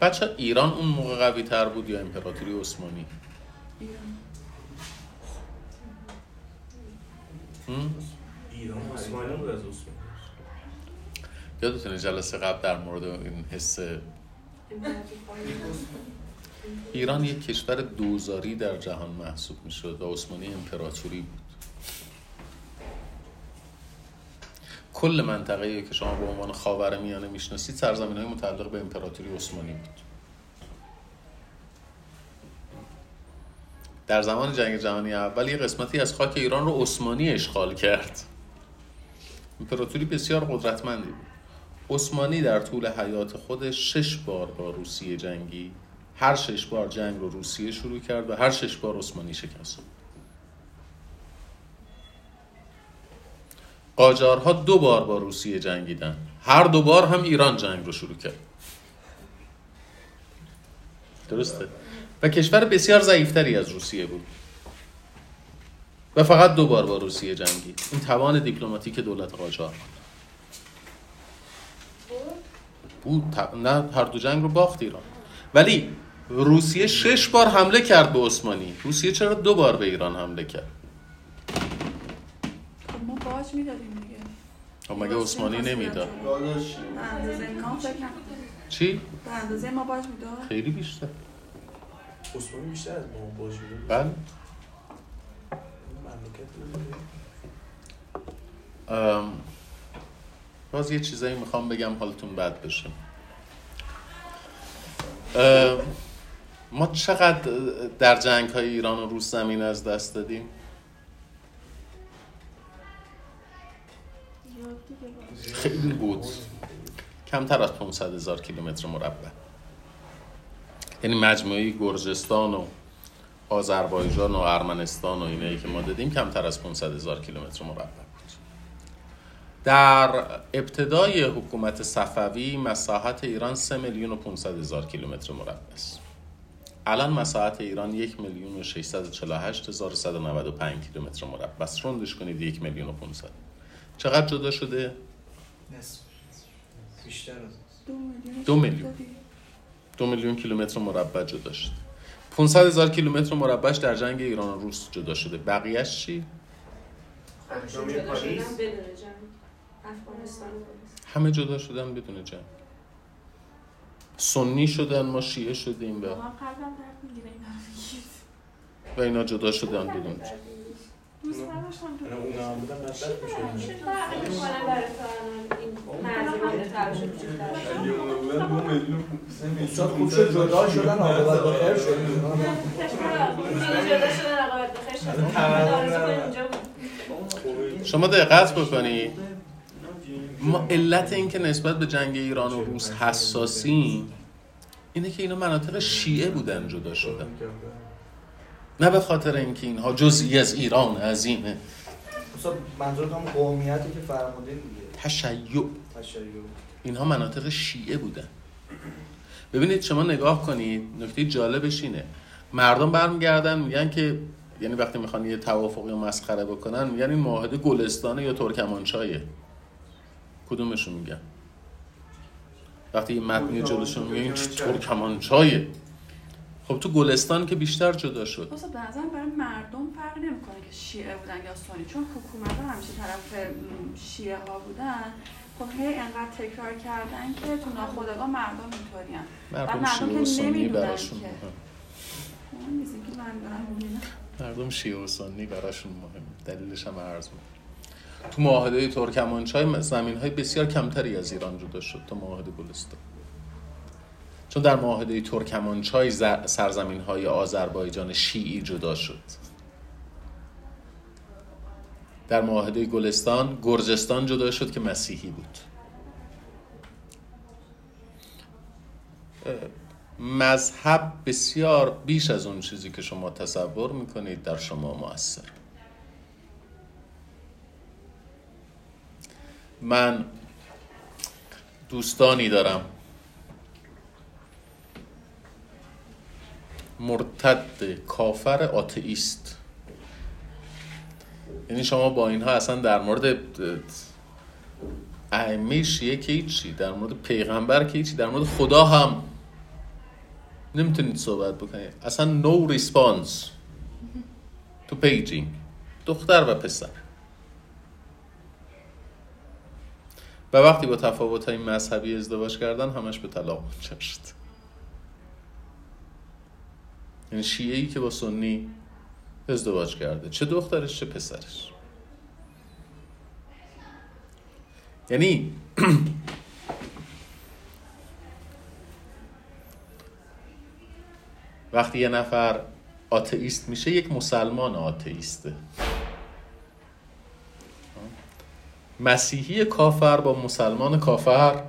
بچه ایران اون موقع قوی تر بود یا امپراتوری عثمانی؟ ایران. عثمانی بود از یادتونه جلسه قبل در مورد این حس ایران یک کشور دوزاری در جهان محسوب می شد و عثمانی امپراتوری بود. کل منطقه که شما به عنوان خاور میانه می‌شناسید سرزمین های متعلق به امپراتوری عثمانی بود. در زمان جنگ جهانی اول یه قسمتی از خاک ایران رو عثمانی اشغال کرد. امپراتوری بسیار قدرتمندی بود. عثمانی در طول حیات خودش شش بار با روسیه جنگی هر شش بار جنگ رو روسیه شروع کرد و هر شش بار عثمانی شکست. قاجارها دو بار با روسیه جنگیدن. هر دو بار هم ایران جنگ رو شروع کرد. درسته؟ و کشور بسیار ضعیفتری از روسیه بود. و فقط دو بار با روسیه جنگید این توان دیپلماتیک دولت قاجار بود. نه هر دو جنگ رو باخت ایران. ولی روسیه شش بار حمله کرد به عثمانی. روسیه چرا دو بار به ایران حمله کرد؟ خب ما باج می‌دادیم دیگه. خب مگه عثمانی نمی‌داد. چی؟ به اندازه ما باج می‌داد. خیلی بیشتر. عثمانی بیشتر از ما باشه بله. ام، باز یه چیزایی می‌خوام بگم حالتون بد بشه. ام، ما چقدر در جنگ های ایران و روس زمین از دست دادیم. خیلی بود. کمتر از 500 هزار کیلومتر مربع. یعنی مجموعه گرجستان و آذربایجان و ارمنستان و اینایی که ما دادیم کمتر از 500 هزار کیلومتر مربع بود. در ابتدای حکومت صفوی مساحت ایران 3 میلیون و 500 هزار کیلومتر مربع است. الان مساحت ایران 1 میلیون و 648 هزار و 195 کیلومتر مربع است. روندش کنید 1 میلیون و 500 چقدر جدا شده؟ نصف. بیشتر از دو میلیون. دو میلیون. کیلومتر مربع جدا شده. 500 هزار کیلومتر مربعش در جنگ ایران و روس جدا شده. بقیهش چی. همه جدا شدن بدون جنگ. سنی شدن ما شیعه شدیم و و اینا جدا شدن بدون جنگ. دوست نداشتم تو یعنی اونا هم بودن بدبخت چه می‌شدن. فرقی می‌کنه برای تو الان این مرزبان تراش وجود داره اگه اونا بودن دو میلیون سه میلیون اصلا خوب شد جدا شدن عاقبت شد جدا شد شما دقت بکنید ما علت این که نسبت به جنگ ایران و روس حساسیم اینه که اینا مناطق شیعه بودن جدا شدن. نه به خاطر اینکه اینها جزئی از ایران عظیمه اصلا منظورت هم قومیتی که فرمودین دیگه. تشیع. اینها مناطق شیعه بودن. ببینید شما نگاه کنید نکته جالبش اینه. مردم برمیگردن میگن که یعنی وقتی می‌خوان یه توافقی و مسخره بکنن میگن این معاهده گلستانه یا ترکمانچایه کدومشون میگن؟ وقتی یه متنی جلوشون میگن این ترکمانچایه خب تو گلستان که بیشتر جدا شد. واسه به نظرم برای مردم فرق نمی‌کنه که شیعه بودن یا سنی. چون حکومت ها همیشه طرف شیعه ها بودن. خب هی انقدر تکرار کردن که تو ناخودآگاه مردم اینطورین مردم مردم شیعه و سنی نمی‌دونن براشون که. می‌بینم مردم شیعه و سنی براشون مهم. دلیلش هم عرض. تو معاهده ترکمانچای زمین های بسیار کمتری از ایران جدا شد تا معاهده گلستان. چون در معاهده ترکمانچای سرزمین های آذربایجان شیعی جدا شد. در معاهده گلستان گرجستان جدا شد که مسیحی بود. مذهب بسیار بیش از اون چیزی که شما تصور می‌کنید در شما موثر. من دوستانی دارم. مرتد کافر آتئیست. یعنی شما با اینها اصلا در مورد ائمه شیعه که هیچی در مورد پیغمبر که هیچی در مورد خدا هم نمی‌تونید صحبت بکنید. اصلا no response to paging. دختر و پسر. و وقتی با تفاوت های مذهبی ازدواج کردن همش به طلاق شد. یعنی شیعه ای که با سنی ازدواج کرده. چه دخترش چه پسرش. یعنی وقتی یه نفر آتئیست میشه یک مسلمان آتئیسته. مسیحی کافر با مسلمان کافر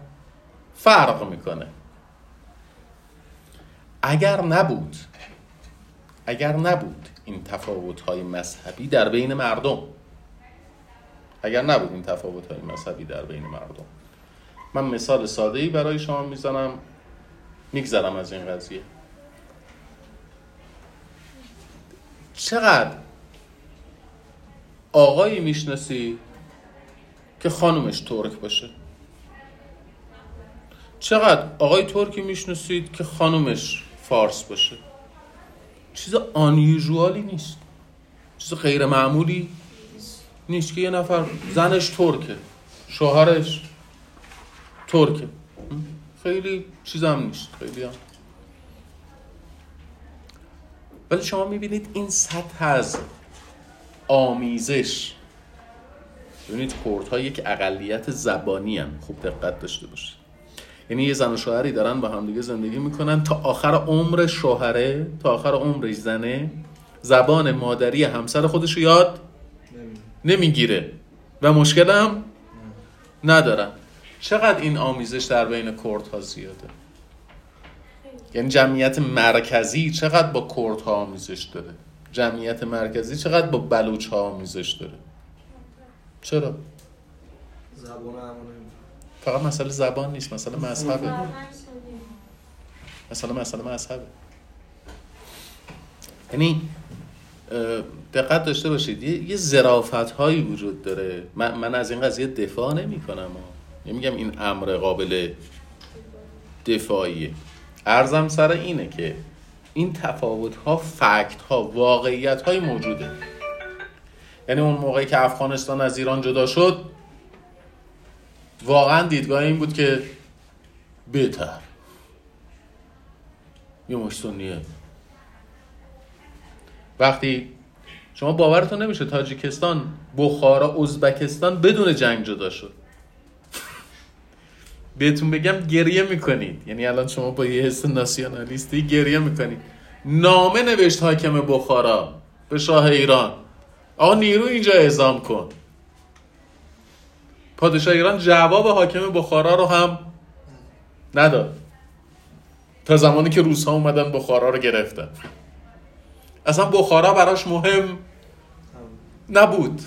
فرق می‌کنه. اگر نبود اگر نبود این تفاوت های مذهبی در بین مردم. اگر نبود این تفاوت های مذهبی در بین مردم. من مثال ساده ای برای شما می‌زنم. میگذرم از این قضیه. چقدر آقایی می‌شناسی که خانومش ترک باشه؟ چقدر آقای ترکی می‌شناسید که خانومش فارس باشه؟ چیز آنیوژوالی نیست. چیز غیر معمولی نیست که یه نفر زنش ترکه شوهرش ترکه. خیلی چیزم نیست خیلی هم. ولی شما می‌بینید این سطح از آمیزش. ببینید کرد ها یک اقلیت زبانی هم خوب دقت داشته باشید. یعنی یه زن و شوهری دارن با همدیگه زندگی می‌کنن. تا آخر عمر شوهره تا آخر عمرش زنه زبان مادری همسر خودش رو یاد نمی‌گیره. و مشکل هم ندارن. چقدر این آمیزش در بین کردها زیاده؟ یعنی جمعیت مرکزی چقدر با کردها آمیزش داره؟ جمعیت مرکزی چقدر با بلوچ ها آمیزش داره؟ چرا؟ زبان همونه. فقط مسئله زبان نیست مسئله مذهبه مثلا مسئله مذهبه یعنی دقت داشته باشید یه, یه ظرافت هایی وجود داره. من, من از این قضیه دفاع نمی کنم یعنی میگم این امر قابل دفاعیه. ارزم سر اینه که این تفاوت ها فکت ها واقعیت های موجوده. یعنی اون موقعی که افغانستان از ایران جدا شد واقعا دیدگاه این بود که بهتر. یه مش سنیه وقتی شما باورتون نمیشه تاجیکستان بخارا ازبکستان بدون جنگ جدا شد. بهتون بگم گریه می‌کنید. یعنی الان شما با یه حس ناسیونالیستی گریه می‌کنید. نامه نوشت حاکم بخارا به شاه ایران. آقا نیرو اینجا اعزام کن. پادشاه ایران جواب حاکم بخارا رو هم نداد. تا زمانی که روس ها اومدن بخارا رو گرفتن. اصلا بخارا براش مهم نبود.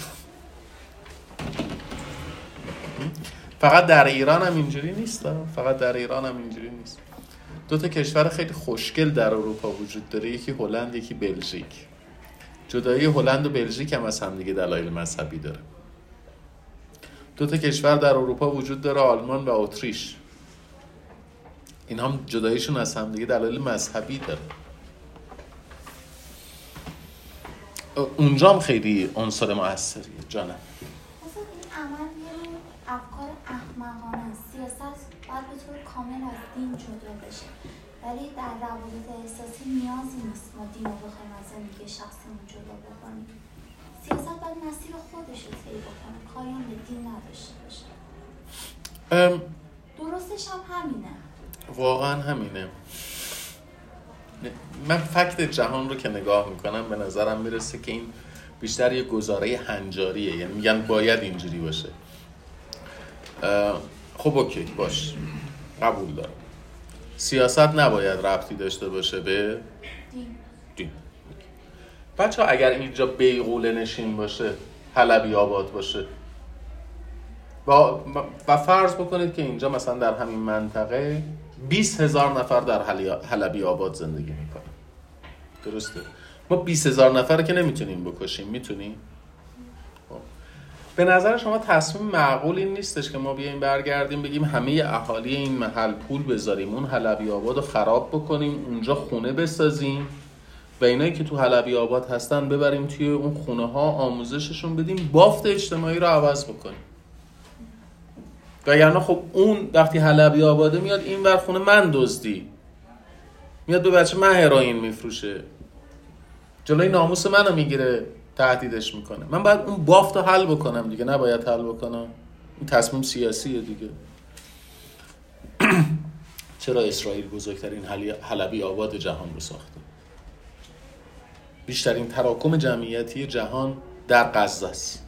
فقط در ایران هم اینجوری نیست. فقط در ایران هم اینجوری نیست. دو تا کشور خیلی خوشگل در اروپا وجود داره یکی هلند یکی بلژیک. جدایی هلند و بلژیک هم از همدیگه دلایل مذهبی داره. دو تا کشور در اروپا وجود داره آلمان و اتریش. این هم جداییشون از همدیگه دلایل مذهبی داره. اونجا هم خیلی عنصر موثریه جانم. افکار احمقانه است. سیاست باید به طور کامل از دین جدا بشه. ولی در روابط احساسی نیازی نیست ما دین رو بخوایم از زندگی شخصیمون جدا بکنیم. سیاست باید مسیر خودش رو طی بکنه. به دین نداشته باشه. ام، درستش هم همینه. واقعا همینه. من فکت جهان رو که نگاه می‌کنم به نظرم می‌رسه که این بیشتر یه گزاره هنجاریه. یعنی میگن باید اینجوری باشه. خب اوکی باش. قبول دارم. سیاست نباید ربطی داشته باشه به دین. بچه اگر اینجا بیغوله نشین باشه حلبی آباد باشه. و, و فرض بکنید که اینجا مثلا در همین منطقه 20 هزار نفر در حلبی آباد زندگی می‌کنن. درسته؟ ما 20 هزار نفر که نمی‌تونیم بکشیم می‌تونیم خب. به نظر شما تصمیم معقول این نیستش که ما بیایم برگردیم بگیم همه اهالی این محل پول بذاریم اون حلبی آباد رو خراب بکنیم اونجا خونه بسازیم؟ و اینایی که تو حلبی آباد هستن ببریم توی اون خونه ها آموزششون بدیم بافت اجتماعی رو عوض بکنیم. وگرنه خب اون وقتی حلبی آباده میاد این ور خونه من دزدی. میاد به بچه من هروئین میفروشه. جلوی ناموس منو می‌گیره تهدیدش می‌کنه. من باید اون بافت رو حل بکنم دیگه نباید حل بکنم. این تصمیم سیاسیه دیگه. چرا اسرائیل بزرگترین حلبی آباد جهان رو ساخته؟ بیشترین تراکم جمعیتی جهان در غزه است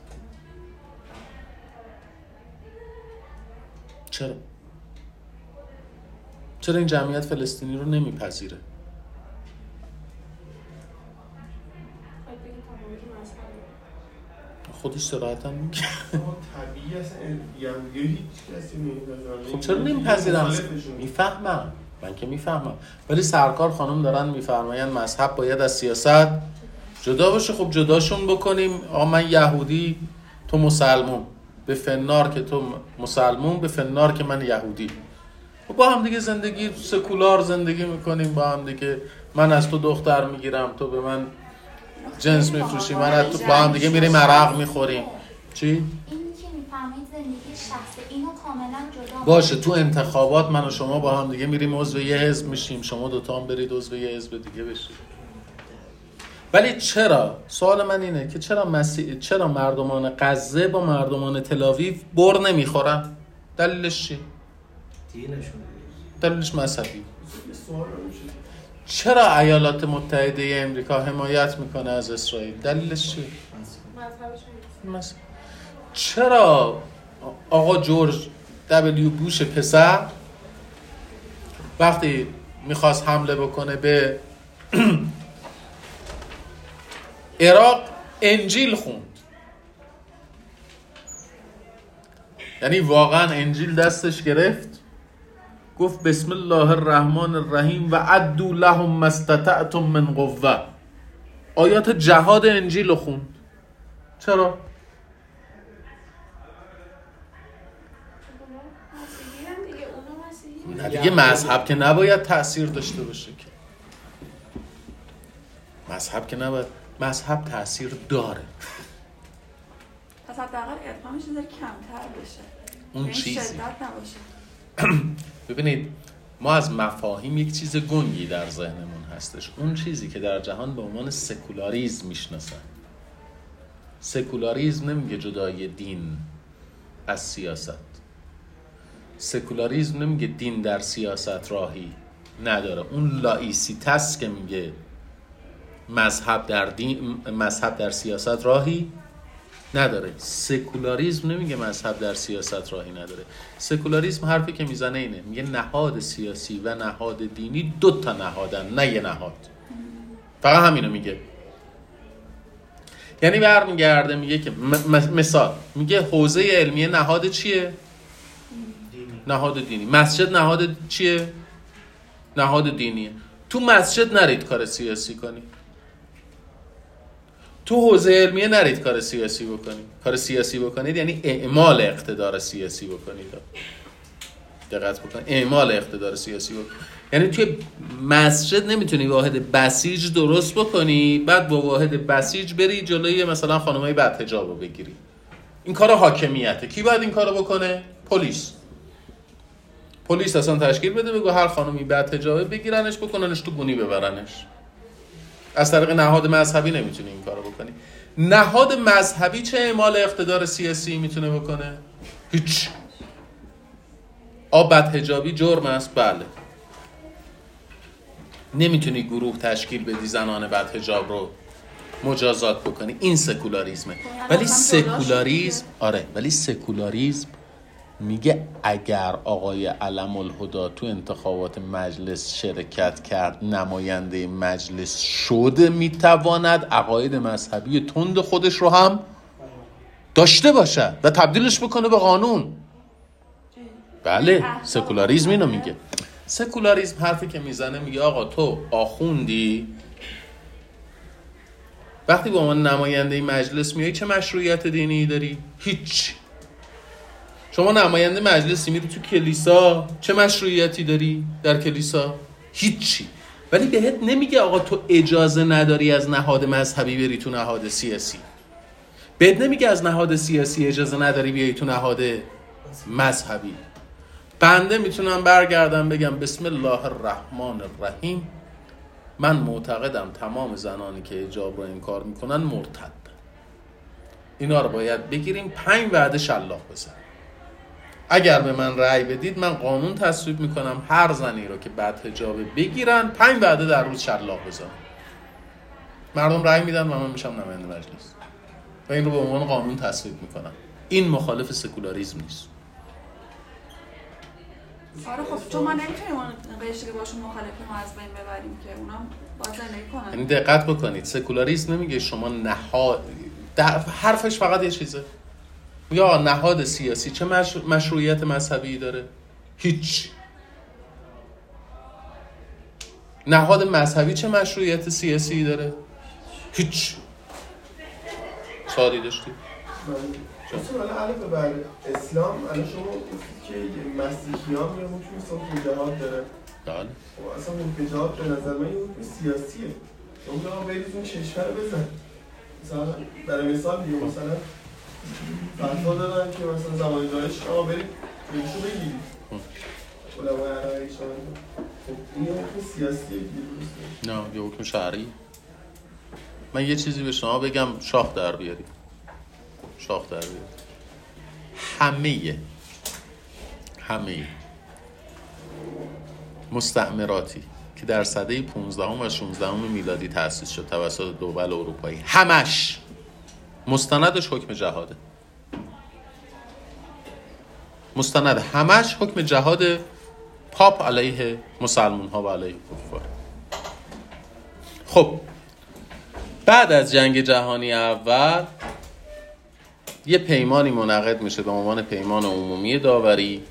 چرا چرا این جمعیت فلسطینی رو نمیپذیره. خودش میگه هیچ کسی نمی‌پذیره. خب چرا نمیپذیرم. می‌فهمم من که می‌فهمم. ولی سرکار خانم دارن میفرماین مذهب باید از سیاست جدا باشه. خب جداشون بکنیم. آقا من یهودی تو مسلمون. به فنار که تو مسلمون به فنار که من یهودی. و با هم دیگه زندگی سکولار زندگی می‌کنیم. با هم دیگه من از تو دختر می‌گیرم تو به من جنس میفروشی من از تو با هم دیگه میریم عرق می‌خوریم. چی؟ این که می‌فهمید زندگی شخصی باشه تو انتخابات من و شما با هم دیگه میریم عضو یه حزب میشیم. شما دوتا هم برید عضو یه حزب دیگه بشید. ولی چرا؟ سوال من اینه که چرا مسی... چرا مردمان غزه با مردمان تلاویو بر نمی‌خورن؟ دلیلش چیه دینشون. دلیلش مذهبی. چرا ایالات متحده امریکا حمایت می‌کنه از اسرائیل؟ دلیلش چیه مذهبشون مثلا چرا؟ آقا جورج دبلیو بوش پسر وقتی می‌خواست حمله بکنه به عراق انجیل خوند. یعنی واقعا انجیل دستش گرفت. گفت بسم الله الرحمن الرحیم و عدو لهم ما استطعتم من قوه آیات جهاد انجیل خوند. چرا؟ مسیحی هم دیگه اونا مسیحی نه دیگه مذهب که نباید تاثیر داشته باشه که. مذهب که نباید مذهب تاثیر داره. پس حداقل ادغامش کمتر بشه. اون این چیزی. شدت نباشه. ببینید ما از مفاهیم یک چیز گنگی در ذهنمون هستش. اون چیزی که در جهان به عنوان سکولاریزم می‌شناسن. سکولاریزم نمیگه جدای دین از سیاست. سکولاریزم نمیگه دین در سیاست راهی نداره. اون لائیسیته‌ست که میگه مذهب در دین مذهب در سیاست راهی نداره. سکولاریزم نمیگه مذهب در سیاست راهی نداره. سکولاریزم حرفی که می‌زنه اینه. میگه نهاد سیاسی و نهاد دینی دو تا نهادن نه یه نهاد. فقط همینو میگه. یعنی برمیگرده میگه که مثال میگه حوزه علمیه نهاد چیه؟ نهاد دینی. مسجد نهاد چیه؟ نهاد دینیه تو مسجد نرید کار سیاسی کنی. تو حوزه علمیه نرید کار سیاسی بکنید کار سیاسی بکنید یعنی اعمال اقتدار سیاسی بکنید. دقت بکنید اعمال اقتدار سیاسی بکنید. یعنی توی مسجد نمی‌تونی واحد بسیج درست بکنی بعد با واحد بسیج بری جلوی مثلا خانمای بعد حجاب رو بگیری. این کار حاکمیته. کی باید این کارو بکنه؟ پلیس. پلیس اصلا تشکیل بده بگو هر خانمی بعد حجابه بگیرنش بکننش تو گونی ببرنش. از طریق نهاد مذهبی نمی‌تونی این کارو بکنی. نهاد مذهبی چه اعمال اقتدار سیاسی می‌تونه بکنه؟ هیچ. آب بدحجابی جرم است بله. نمی‌تونی گروه تشکیل بدی زنان بدحجاب رو مجازات بکنی. این سکولاریزمه. ولی سکولاریزم آره ولی سکولاریزم میگه اگر آقای علم الهدی تو انتخابات مجلس شرکت کرد نماینده مجلس شده می‌تواند عقاید مذهبی تند خودش رو هم داشته باشد و تبدیلش بکنه به قانون. بله سکولاریزم اینو میگه. سکولاریزم حرفی که می‌زنه میگه آقا تو آخوندی؟ وقتی به عنوان نماینده مجلس میای چه مشروعیت دینی داری؟ هیچ. شما نماینده مجلسی میری تو کلیسا چه مشروعیتی داری در کلیسا؟ هیچی. ولی بهت نمیگه آقا تو اجازه نداری از نهاد مذهبی بری تو نهاد سیاسی. بهت نمیگه از نهاد سیاسی اجازه نداری بیای تو نهاد مذهبی. بنده می‌تونم برگردم بگم بسم الله الرحمن الرحیم. من معتقدم تمام زنانی که اجاب رو انکار می‌کنن مرتد. اینا رو باید بگیریم. پنج وعده شلاق بزن اگر به من رأی بدید من قانون تصویب می‌کنم هر زنی رو که بعد حجابه بگیرن. پنج وعده در روز شلاق بزنن. مردم رأی میدن و من میشم نماینده مجلس. و این رو به عنوان قانون تصویب می‌کنم. این مخالف سکولاریزم نیست. آره خب چون ما نمی‌تونیم اون قشری که باشون مخالفیم از بین ببریم که اونا باید زندگی کنن. یعنی دقت بکنید سکولاریسم نمیگه شما نهاد در- حرفش فقط یه چیزه. آقا نهاد سیاسی چه مش... مشروعیت مذهبی داره؟ هیچ. نهاد مذهبی چه مشروعیت سیاسی داره؟ هیچ. سوالی داشتی؟ بر اسلام الان شما گفتید که مسیحیان یه حکم جهاد داره. بله. خب اصلا جهاد به نظر من حکم سیاسیه. شما بگم برید اون کشور رو بزن. مثلا برای مثال دیگه مثلا فتوا دادن که مثلا زمان داعش آقا برید خودشو بگیرید نه یه حکم شهری من یه چیزی به شما بگم شاخ در بیاری شاخ در بیاری همه همه مستعمراتی که در سده 15 و 16 میلادی تأسیس شد توسط دول اروپایی. همش! مستندش حکم جهاده. مستند همش حکم جهاد پاپ علیه مسلمون ها و علیه کفار. خب بعد از جنگ جهانی اول یه پیمانی منعقد میشه به عنوان پیمان عمومی داوری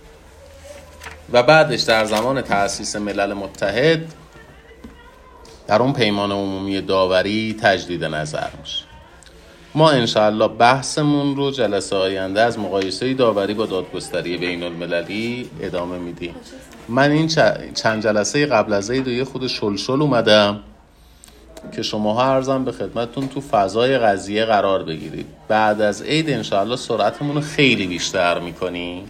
و بعدش در زمان تأسیس ملل متحد در اون پیمان عمومی داوری تجدید نظر میشه. ما انشاءالله بحثمون رو جلسه آینده از مقایسه داوری با دادگستری بین المللی ادامه میدیم. من این چند جلسه قبل از عید یه خود شلشل اومدم که شما ارزم به خدمتتون تو فضای قضیه قرار بگیرید. بعد از عید انشاءالله سرعتمون رو خیلی بیشتر می‌کنیم.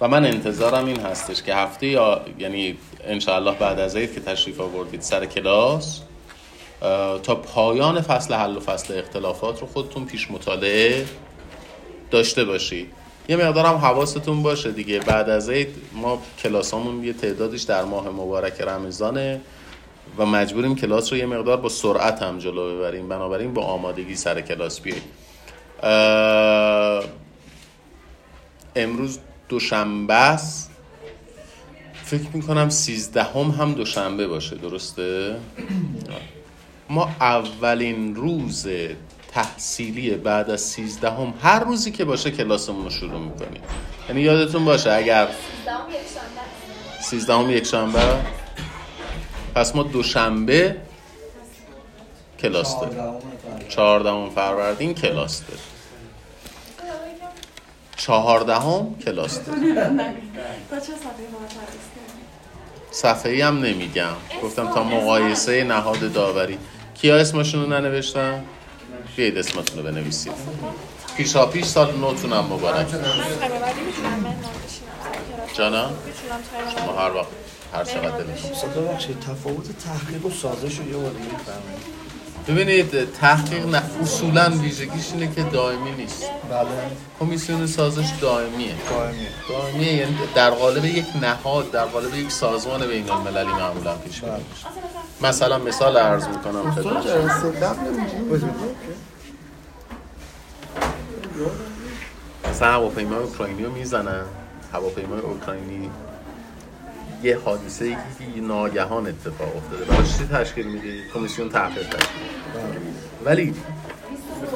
و من انتظارم این هستش که هفته یا یعنی انشاءالله بعد از عید که تشریف آوردید سر کلاس تا پایان فصل حل و فصل اختلافات رو خودتون پیش مطالعه داشته باشید. یه مقدارم حواستون باشه دیگه. بعد از عید ما کلاسامون یه تعدادش در ماه مبارک رمضانه و مجبوریم کلاس رو یه مقدار با سرعت هم جلو ببریم. بنابراین با آمادگی سر کلاس بیایید امروز دوشنبه است. فکر می‌کنم سیزدهم هم دوشنبه باشه. درسته؟ ما اولین روز تحصیلی بعد از سیزدهم هر روزی که باشه کلاسمون رو شروع می‌کنیم. یعنی یادتون باشه اگر سیزدهم یک شنبه پس ما دوشنبه کلاس داریم. چهاردهم فروردین کلاس داریم. چهاردهم کلاس داریم. صفحه ای هم نمیگم. گفتم تا مقایسه نهاد داوری. کیا اسمشون رو ننوشتن؟ بیاید اسمتون رو بنویسید. پیشا پیش سال نوتون هم مبارک. جانا شما هر وقت هر چقدر دلتون تفاوت تحقیق و سازش رو یه بار ببینید تحقیق نه اصولا ویژگیش اینه که دائمی نیست. بله. کمیسیون سازش دائمیه. دائمیه. دائمیه یعنی در قالب یک نهاد در قالب یک سازمان بین المللی معمولا پیش میره مثلا مثال عرض می‌کنم مثلا هواپیمای اوکراینی رو می‌زنن. هواپیمای اوکراینی یه حادثه ای که ناگهان اتفاق افتاده. براش چی تشکیل میده کمیسیون تحقیق تشکیل ولی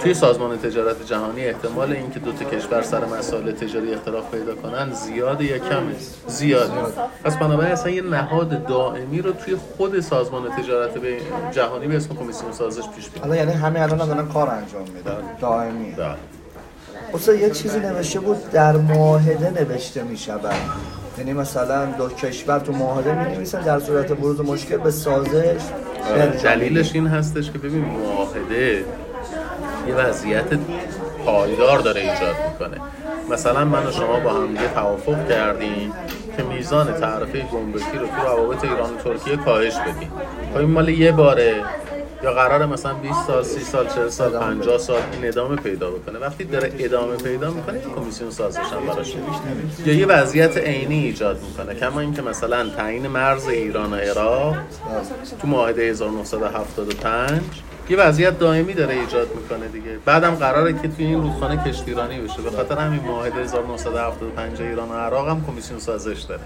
توی سازمان تجارت جهانی احتمال اینکه دو تا کشور سر مسائل تجاری اختلاف پیدا کنن زیاد یا کمه؟ زیاد پس بنابراین اصلا یه نهاد دائمی رو توی خود سازمان تجارت جهانی به اسم کمیسیون سازش پیش می‌بره حالا یعنی همه الان دارن کار انجام میدن. دائمی. بله. اصلا یه چیزی نوشته بود در معاهده نوشته می‌شود. یعنی مثلا دو کشور تو معاهده می نویسن در صورت بروز مشکل به سازش. دلیلش این هستش که ببین معاهده یه وضعیت پایدار داره ایجاد می‌کنه. مثلا من و شما با هم یه توافق کردیم که میزان تعرفه گمرکی رو تو روابط ایران و ترکیه کاهش بدیم. خب این مال یه باره. یا قرار مثلا 20 سال 30 سال 40 سال 50 سال این ادامه پیدا بکنه. وقتی داره ادامه پیدا می‌کنه این کمیسیون سازش هم براش. یا یه وضعیت عینی ایجاد می‌کنه. کما اینکه مثلا تعیین مرز ایران و عراق تو معاهده 1975 یه وضعیت دائمی داره ایجاد می‌کنه دیگه. بعدم قراره که توی این رودخانه کشتیرانی بشه. به خاطر همین معاهده 1975 ایران و عراق هم کمیسیون سازش داره.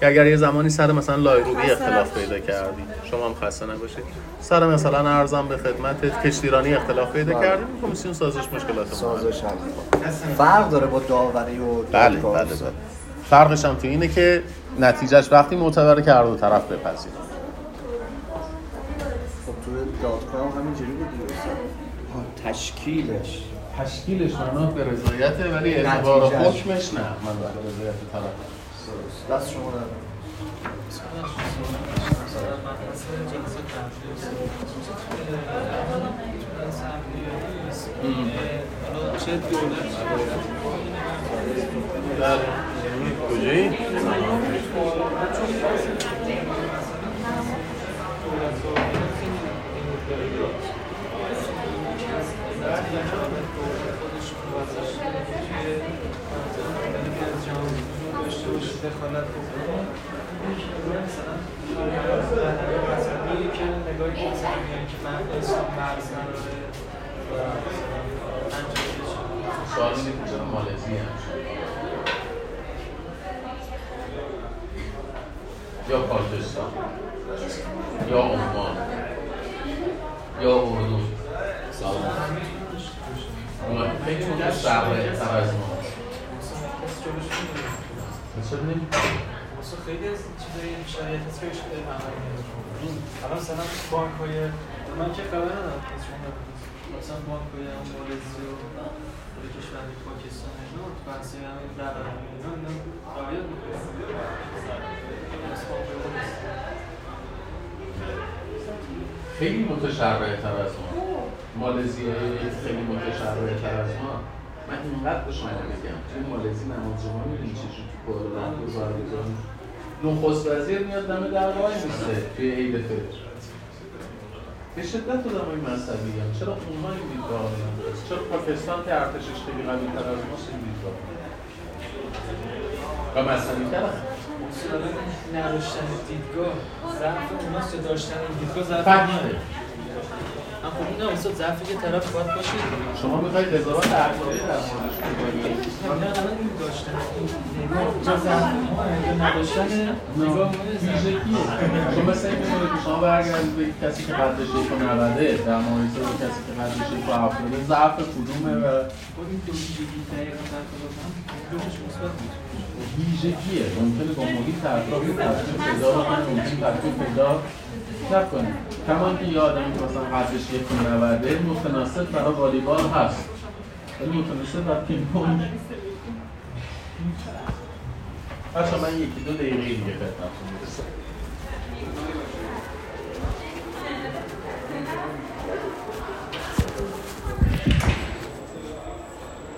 که اگر یه زمانی سر مثلا لایروبی اختلاف پیدا کردی. شما هم خسته نباشید سر مثلا ارزم به خدمت کشتیرانی اختلاف پیدا کردی. کمیسیون سازش مشکلات سازش فرق داره با داوری و بله بله بله. فرقش هم تو اینه که نتیجهش وقتی معتبر که هر دو طرف بپذیره خب تو دادگاه هم همینجوری بود تشکیلش. تشکیلش منوط به رضایته ولی اعتبار حکمش نه. منوط به رضایت طرف. دست شما در کجایی؟ خودش موظف شده که توی مدلی که از جهان باشه دخالت بکنه مثلا مذهبی که نگاهی که مثلا میگن که من اسلام مرز نداره سوال اینه مالزی هم یا پاکستان یا عمان یا اردو اونا فکر کنم تر از ما چرا خیلی از چیزای شرایط هست که میاد الان مثلا بانک های من که خبر ندارم مثلا بانک های مالزی و خود کشور پاکستان اینا تو بحث همین برقراری اینا اینا رعایت خیلی متشرعه تر از ما. مالزی خیلی متشرعه تر از ما. من اینقدر به شما میگم توی مالزی نماز جمعه می‌دونی چجوری تو کوالالامپور برگزار میشه نخست وزیر میاد دم در وای میسته توی عید فطر به شدت آدمای مذهبی هم چرا اونها این نداره چرا پاکستان که ارتشش خیلی قوی تر از ماست این نداره؟ و مذهبی تر هم. نداشتن دیدگاه. ضعف اوناست یا داشتن دیدگاه ضعف من خب این استاد ضعفی که طرف باید باشه. شما می‌خواید قضاوت عقلی در موردش بکنید نه نه این داشتن این نداشتن نگاه چون مثل این که شما برگردید به کسی که یک و نوده در مقایسه با کسی که یک و هفتاده ضعف کدومه و خب این دو ویژگی دقیقا در جفتش مثبت ویژگیه. ممکنه با محیط اطراف تاثیر پیدا بکنه ممکن تاثیر پیدا نکنه کمان که یه آدمی که مثلا قدش یک و نوده متناسب برای والیبال هست. ولی متناسب برای پینگ بچه من یکی دو دقیقه دیگه خدمتتون